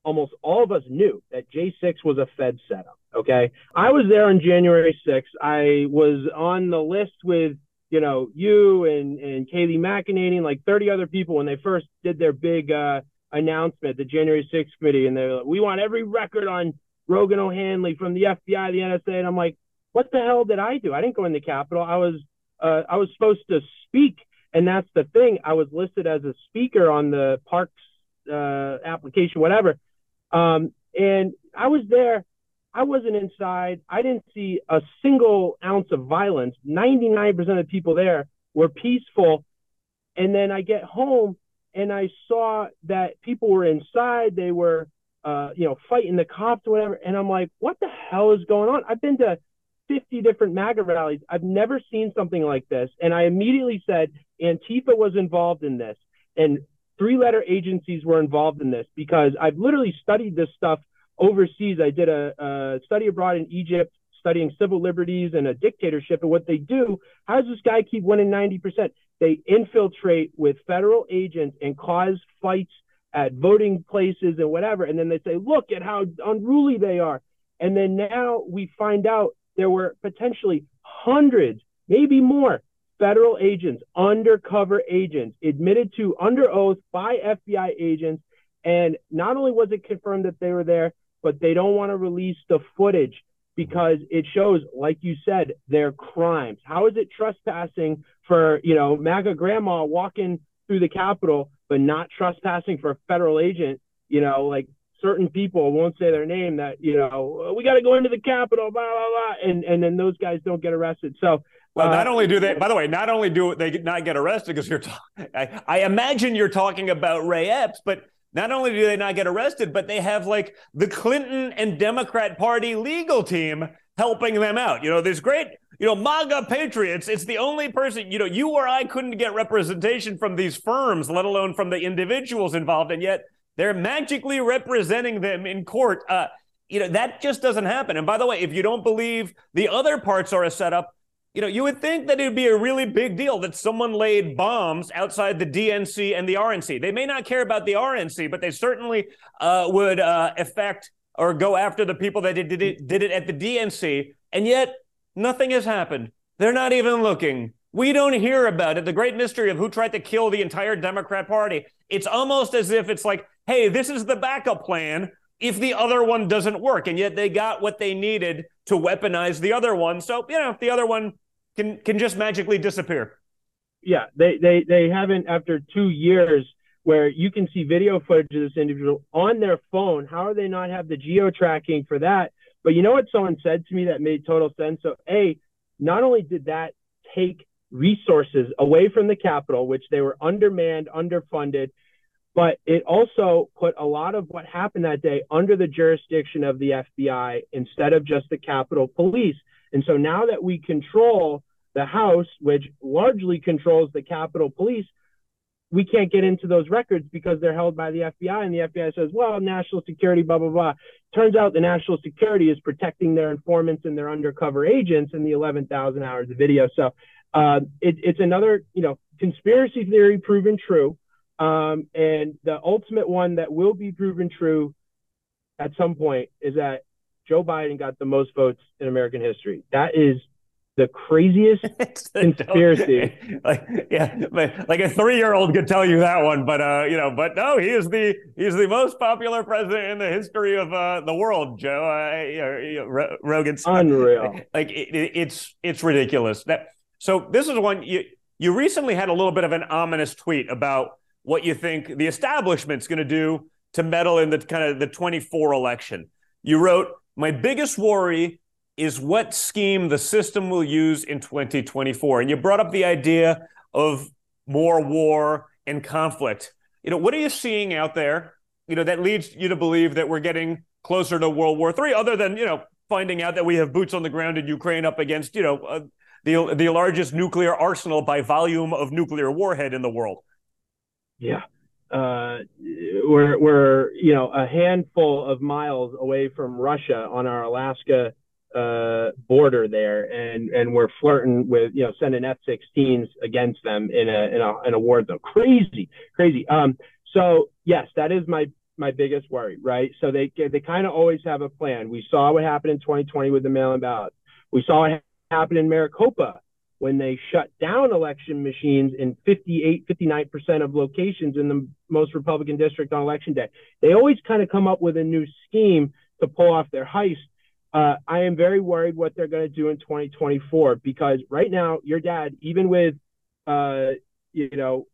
almost all of us knew that J6 was a Fed setup. Okay. I was there on January 6th. I was on the list with, you know, you and, and Kayleigh McEnany and like 30 other people when they first did their big uh, announcement, the January 6th committee. And they're like, we want every record on Rogan O'Handley from the FBI, the NSA. And I'm like, what the hell did I do? I didn't go in the Capitol. I was, uh, I was supposed to speak. And that's the thing. I was listed as a speaker on the parks uh, application, whatever. Um, and I was there. I wasn't inside. I didn't see a single ounce of violence. 99% of the people there were peaceful. And then I get home and I saw that people were inside. They were, uh, you know, fighting the cops or whatever. And I'm like, what the hell is going on? I've been to 50 different MAGA rallies. I've never seen something like this. And I immediately said Antifa was involved in this. And three letter agencies were involved in this because I've literally studied this stuff overseas. I did a, a study abroad in Egypt studying civil liberties and a dictatorship. And what they do, how does this guy keep winning 90%? They infiltrate with federal agents and cause fights at voting places and whatever. And then they say, look at how unruly they are. And then now we find out there were potentially hundreds, maybe more, federal agents, undercover agents, admitted to under oath by FBI agents. And not only was it confirmed that they were there, but they don't want to release the footage because it shows, like you said, their crimes. How is it trespassing for, you know, MAGA grandma walking through the Capitol, but not trespassing for a federal agent? You know, like certain people won't say their name that you know we got to go into the Capitol, blah blah blah, and and then those guys don't get arrested. So well, not uh, only do they, by the way, not only do they not get arrested because you're, talking, I, I, imagine you're talking about Ray Epps, but not only do they not get arrested, but they have like the Clinton and Democrat Party legal team helping them out. You know, there's great, you know, MAGA patriots. It's the only person, you know, you or I couldn't get representation from these firms, let alone from the individuals involved, and yet they're magically representing them in court. Uh, you know, that just doesn't happen. And by the way, if you don't believe the other parts are a setup, you know, you would think that it would be a really big deal that someone laid bombs outside the DNC and the RNC. They may not care about the RNC, but they certainly uh, would uh, affect or go after the people that did it, did it at the DNC. And yet, nothing has happened. They're not even looking. We don't hear about it. The great mystery of who tried to kill the entire Democrat Party. It's almost as if it's like, hey, this is the backup plan if the other one doesn't work. And yet they got what they needed to weaponize the other one. So, you know, the other one can can just magically disappear. Yeah, they they they haven't after 2 years where you can see video footage of this individual on their phone. How are they not have the geo tracking for that? But you know what someone said to me that made total sense? So, A, not only did that take resources away from the capital, which they were undermanned, underfunded, but it also put a lot of what happened that day under the jurisdiction of the FBI instead of just the Capitol Police. And so now that we control the House, which largely controls the Capitol Police, we can't get into those records because they're held by the FBI. And the FBI says, well, national security, blah, blah, blah. Turns out the national security is protecting their informants and their undercover agents in the 11,000 hours of video. So uh, it, it's another, you know, conspiracy theory proven true. Um, and the ultimate one that will be proven true at some point is that Joe Biden got the most votes in American history. That is the craziest conspiracy. like, yeah, like a three-year-old could tell you that one, but uh, you know, but no, he is the he's the most popular president in the history of uh, the world. Joe, uh, you know, Rogan's unreal. Like it, it's it's ridiculous. That so this is one you you recently had a little bit of an ominous tweet about what you think the establishment's going to do to meddle in the kind of the 24 election. You wrote, My biggest worry is what scheme the system will use in 2024. And you brought up the idea of more war and conflict. You know, what are you seeing out there, you know, that leads you to believe that we're getting closer to World War III, other than, you know, finding out that we have boots on the ground in Ukraine up against, you know, uh, the, the largest nuclear arsenal by volume of nuclear warhead in the world? Yeah. Uh, we're, we're, you know, a handful of miles away from Russia on our Alaska uh, border there, and and we're flirting with, you know, sending F-16s against them in a in a in a war zone. Crazy, crazy. Um, so yes, that is my my biggest worry, right? So they they kind of always have a plan. We saw what happened in 2020 with the mail-in ballots. We saw what happened in Maricopa when they shut down election machines in 58, 59% of locations in the most Republican district on election day. They always kind of come up with a new scheme to pull off their heist. Uh, I am very worried what they're going to do in 2024 because right now, your dad, even with, uh, you know,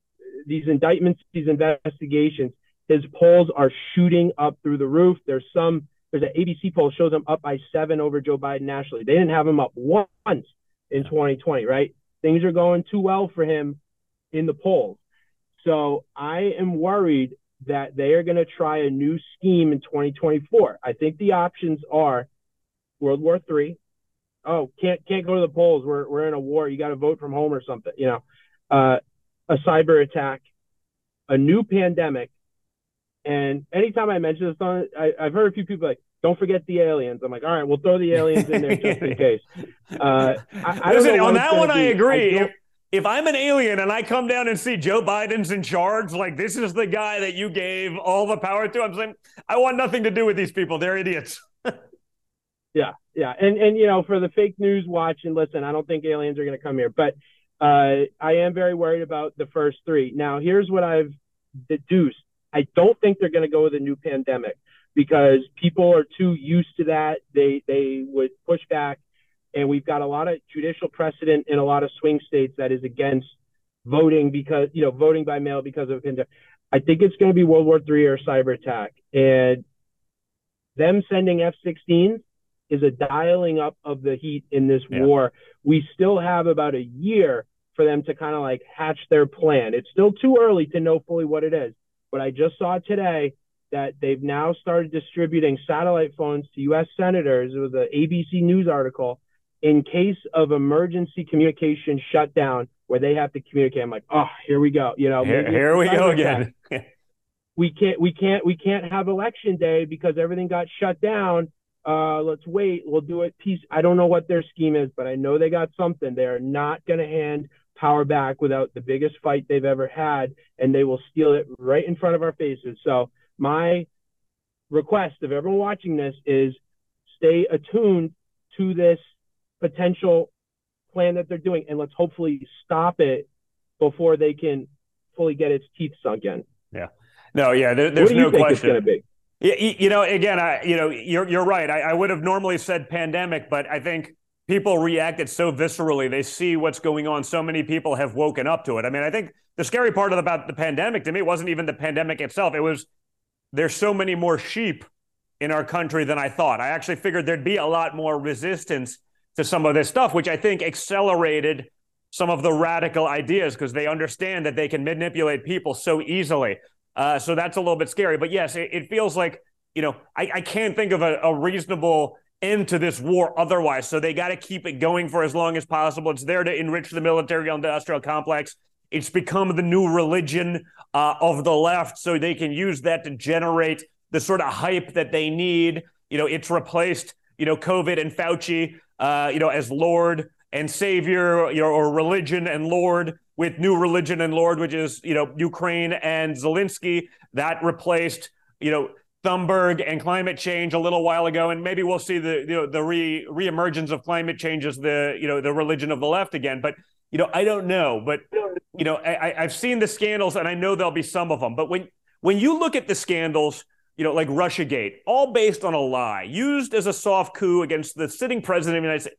these indictments, these investigations, his polls are shooting up through the roof. There's some, there's an ABC poll shows him up by seven over Joe Biden nationally. They didn't have him up once in 2020, right? Things are going too well for him in the polls. So I am worried that they are going to try a new scheme in 2024. I think the options are World War III. Oh, can't can't go to the polls. We're we're in a war. You got to vote from home or something. You know, uh, a cyber attack, a new pandemic, and anytime I mention this on, I, I've heard a few people like, don't forget the aliens. I'm like, all right, we'll throw the aliens in there just in case. Uh, I, I Listen, on that one, be. I agree. I if, if I'm an alien and I come down and see Joe Biden's in charge, like this is the guy that you gave all the power to, I'm saying, I want nothing to do with these people. They're idiots. yeah, yeah, and and you know, for the fake news watch and listen, I don't think aliens are going to come here, but uh, I am very worried about the first three. Now, here's what I've deduced. I don't think they're going to go with a new pandemic because people are too used to that. They they would push back, and we've got a lot of judicial precedent in a lot of swing states that is against voting because you know voting by mail because of. I think it's going to be World War III or cyber attack, and them sending F-16s is a dialing up of the heat in this yeah. war. We still have about a year for them to kind of like hatch their plan. It's still too early to know fully what it is but I just saw today that they've now started distributing satellite phones to U.S. senators. It was an ABC News article in case of emergency communication shutdown where they have to communicate. I'm like, oh, here we go. You know, here, here we go again. we can't, we can't, we can't have election day because everything got shut down. Uh, let's wait. We'll do it peace. I don't know what their scheme is, but I know they got something. They are not going to hand power back without the biggest fight they've ever had, and they will steal it right in front of our faces. So my request of everyone watching this is stay attuned to this potential plan that they're doing, and let's hopefully stop it before they can fully get its teeth sunk in. Yeah. No, yeah, there, there's no question. You, you know, again, I, you know, you're you're right. I, I would have normally said pandemic, but I think people reacted so viscerally. They see what's going on. So many people have woken up to it. I mean, I think the scary part about the pandemic to me wasn't even the pandemic itself. It was there's so many more sheep in our country than I thought. I actually figured there'd be a lot more resistance to some of this stuff, which I think accelerated some of the radical ideas because they understand that they can manipulate people so easily. Uh, so that's a little bit scary. But yes, it, it feels like, you know, I, I can't think of a, a, reasonable end to this war otherwise. So they got to keep it going for as long as possible. It's there to enrich the military industrial complex. It's become the new religion uh, of the left. So they can use that to generate the sort of hype that they need. You know, it's replaced, you know, COVID and Fauci uh, you know, as Lord and Savior, you know, or religion and Lord with new religion and Lord, which is, you know, Ukraine and Zelensky. That replaced, you know, Thunberg and climate change a little while ago, and maybe we'll see the you know the re reemergence of climate change as the you know the religion of the left again. But you know, I don't know. But you know, I, I've seen the scandals, and I know there'll be some of them. But when when you look at the scandals, you know, like Russiagate, all based on a lie, used as a soft coup against the sitting president of the United States.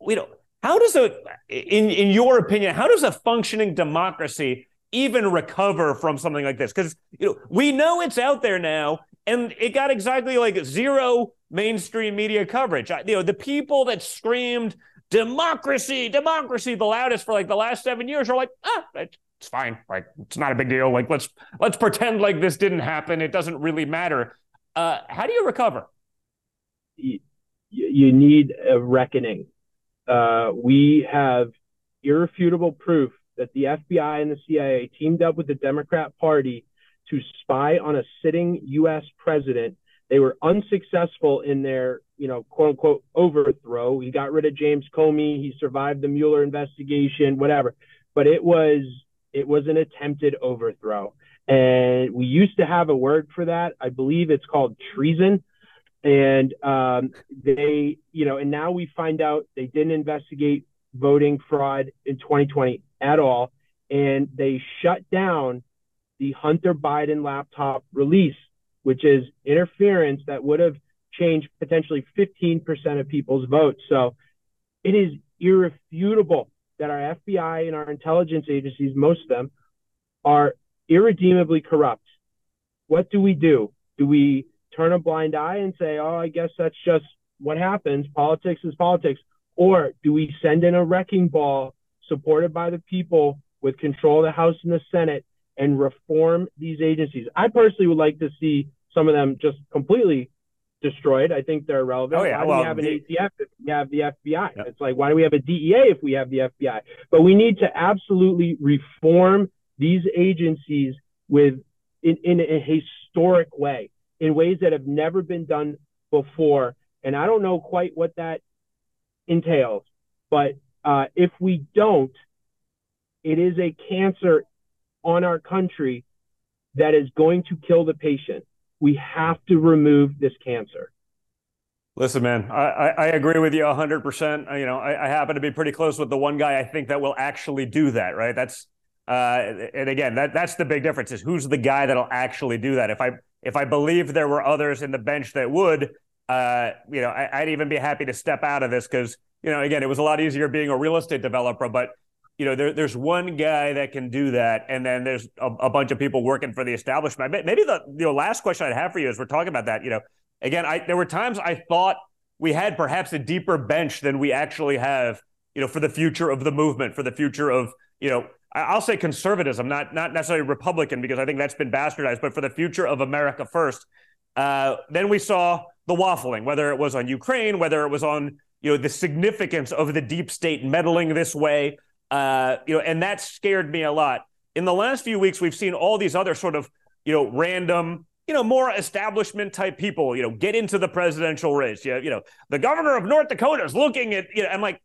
You know, how does a, in in your opinion, how does a functioning democracy even recover from something like this? Because you know, we know it's out there now, and it got exactly like zero mainstream media coverage. You know, the people that screamed democracy, democracy the loudest for like the last seven years are like, ah, it's fine. Like it's not a big deal. Like let's let's pretend like this didn't happen. It doesn't really matter. Uh, how do you recover? You, you need a reckoning. Uh, we have irrefutable proof that the FBI and the CIA teamed up with the Democrat Party to spy on a sitting U.S. president. They were unsuccessful in their, you know, quote unquote overthrow. He got rid of James Comey. He survived the Mueller investigation, whatever. But it was it was an attempted overthrow. And we used to have a word for that. I believe it's called treason. And um, they, you know, and now we find out they didn't investigate voting fraud in 2020 at all. And they shut down the Hunter Biden laptop release, which is interference that would have changed potentially 15% of people's votes. So it is irrefutable that our FBI and our intelligence agencies, most of them, are irredeemably corrupt. What do we do? Do we turn a blind eye and say, oh, I guess that's just what happens? Politics is politics. Or do we send in a wrecking ball supported by the people with control of the House and the Senate and reform these agencies? I personally would like to see some of them just completely destroyed. I think they're relevant. Oh, yeah. Why well, do we have an ATF if we have the FBI? Yeah. It's like, why do we have a DEA if we have the FBI? But we need to absolutely reform these agencies with in, in a historic way, in ways that have never been done before. And I don't know quite what that entails, but uh, if we don't, it is a cancer on our country that is going to kill the patient we have to remove this cancer. Listen, man, I, I agree with you 100%. You know, I, I, happen to be pretty close with the one guy I think that will actually do that, right? That's, uh, and again, that that's the big difference is who's the guy that'll actually do that. If I, if I believe there were others in the bench that would, uh, you know, I, I'd even be happy to step out of this because, you know, again, it was a lot easier being a real estate developer, but you know, there, there's one guy that can do that, and then there's a, a, bunch of people working for the establishment. Maybe the you know last question I'd have for you is we're talking about that. You know, again, I there were times I thought we had perhaps a deeper bench than we actually have. You know, for the future of the movement, for the future of you know I'll say conservatism, not not necessarily Republican, because I think that's been bastardized, but for the future of America first. Uh, then we saw the waffling, whether it was on Ukraine, whether it was on you know the significance of the deep state meddling this way, uh, you know, and that scared me a lot. In the last few weeks, we've seen all these other sort of you know random you know, more establishment type people, you know, get into the presidential race. You, you know, the governor of North Dakota is looking at, you know, I'm like,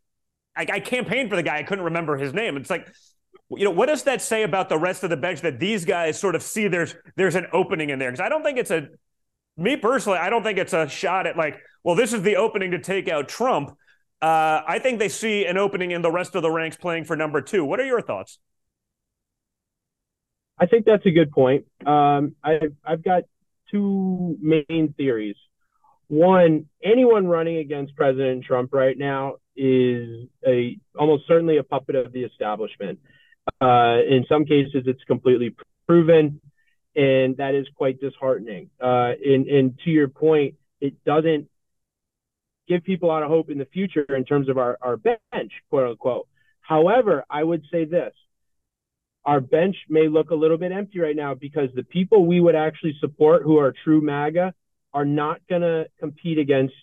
I, I campaigned for the guy. I couldn't remember his name. It's like, you know, what does that say about the rest of the bench that these guys sort of see there's there's an opening in there? Because I don't think it's a me personally, I don't think it's a shot at like, well, this is the opening to take out Trump. Uh, I think they see an opening in the rest of the ranks playing for number two. What are your thoughts? I think that's a good point. Um, I, I've got two main theories. One, anyone running against President Trump right now is a almost certainly a puppet of the establishment. Uh, in some cases, it's completely proven, and that is quite disheartening. Uh, and, and to your point, it doesn't give people a lot of hope in the future in terms of our, our bench, quote unquote. However, I would say this our bench may look a little bit empty right now because the people we would actually support who are true MAGA are not going to compete against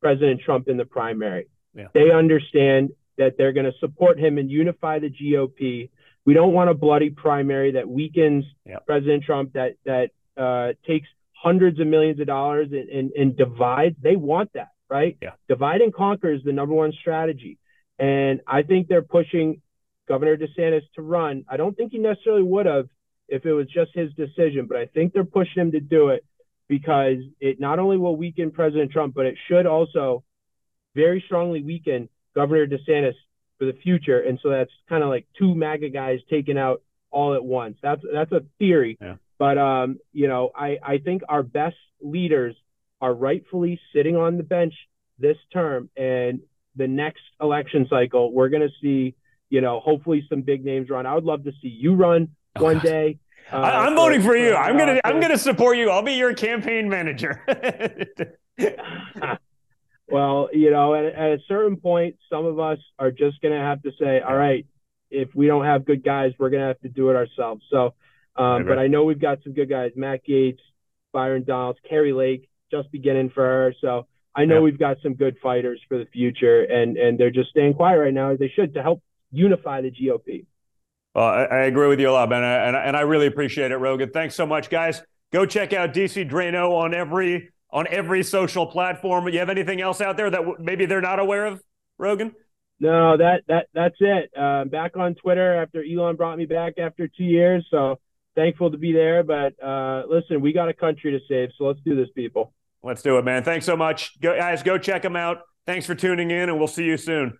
President Trump in the primary. Yeah. They understand that they're going to support him and unify the GOP. We don't want a bloody primary that weakens yeah. President Trump, that that uh, takes hundreds of millions of dollars and, and, and divides. They want that, right? Yeah. Divide and conquer is the number one strategy. And I think they're pushing Governor DeSantis to run. I don't think he necessarily would have if it was just his decision, but I think they're pushing him to do it because it not only will weaken President Trump, but it should also very strongly weaken Governor DeSantis for the future. And so that's kind of like two MAGA guys taken out all at once. That's that's a theory. Yeah. But um, you know, I, I think our best leaders are rightfully sitting on the bench this term and the next election cycle, we're gonna see you know, hopefully some big names run. I would love to see you run oh, one day. Uh, I, am voting for you. I'm gonna I'm gonna support you. I'll be your campaign manager. well, you know, at, at, a certain point, some of us are just gonna have to say, all right, if we don't have good guys, we're gonna have to do it ourselves. So, um, but I know we've got some good guys: Matt Gaetz, Byron Donalds, Kari Lake, just beginning for her. So I know we've got some good fighters for the future, and and they're just staying quiet right now as they should to help unify the GOP. Well, I, I agree with you a lot, man, and, and I really appreciate it, Rogan. Thanks so much, guys. Go check out DC Draino on every on every social platform. You have anything else out there that w- maybe they're not aware of, Rogan? No, that that that's it. Uh, back on Twitter after Elon brought me back after two years, so thankful to be there. But uh, listen, we got a country to save, so let's do this, people. Let's do it, man. Thanks so much, go, guys. Go check them out. Thanks for tuning in, and we'll see you soon.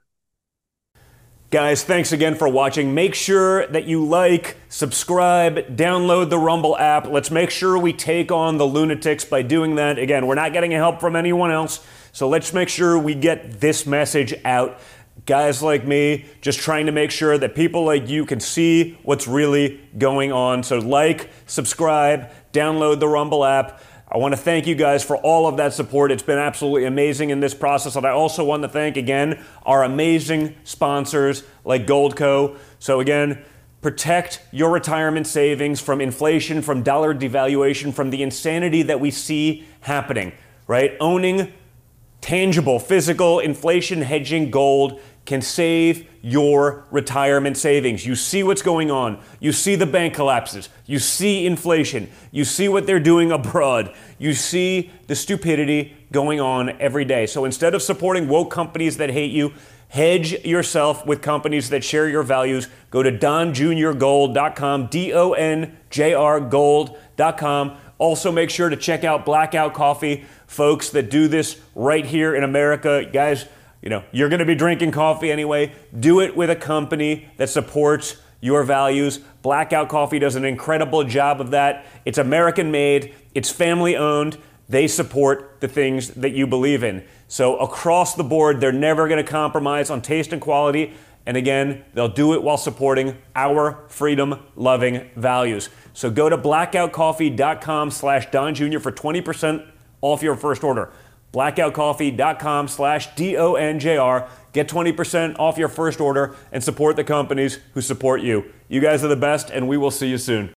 Guys, thanks again for watching. Make sure that you like, subscribe, download the Rumble app. Let's make sure we take on the lunatics by doing that. Again, we're not getting help from anyone else, so let's make sure we get this message out. Guys like me, just trying to make sure that people like you can see what's really going on. So, like, subscribe, download the Rumble app. I want to thank you guys for all of that support. It's been absolutely amazing in this process. And I also want to thank again our amazing sponsors like Goldco. So, again, protect your retirement savings from inflation, from dollar devaluation, from the insanity that we see happening, right? Owning tangible, physical, inflation hedging gold can save your retirement savings. You see what's going on. You see the bank collapses. You see inflation. You see what they're doing abroad. You see the stupidity going on every day. So instead of supporting woke companies that hate you, hedge yourself with companies that share your values. Go to donjuniorgold.com, D O N J R gold.com. Also, make sure to check out Blackout Coffee, folks that do this right here in America. Guys, you know, you're going to be drinking coffee anyway. Do it with a company that supports your values. Blackout Coffee does an incredible job of that. It's American made, it's family owned. They support the things that you believe in. So, across the board, they're never going to compromise on taste and quality. And again, they'll do it while supporting our freedom loving values. So go to blackoutcoffee.com slash Don Jr. for 20% off your first order blackoutcoffee.com slash D-O-N-J-R. Get 20% off your first order and support the companies who support you. You guys are the best, and we will see you soon.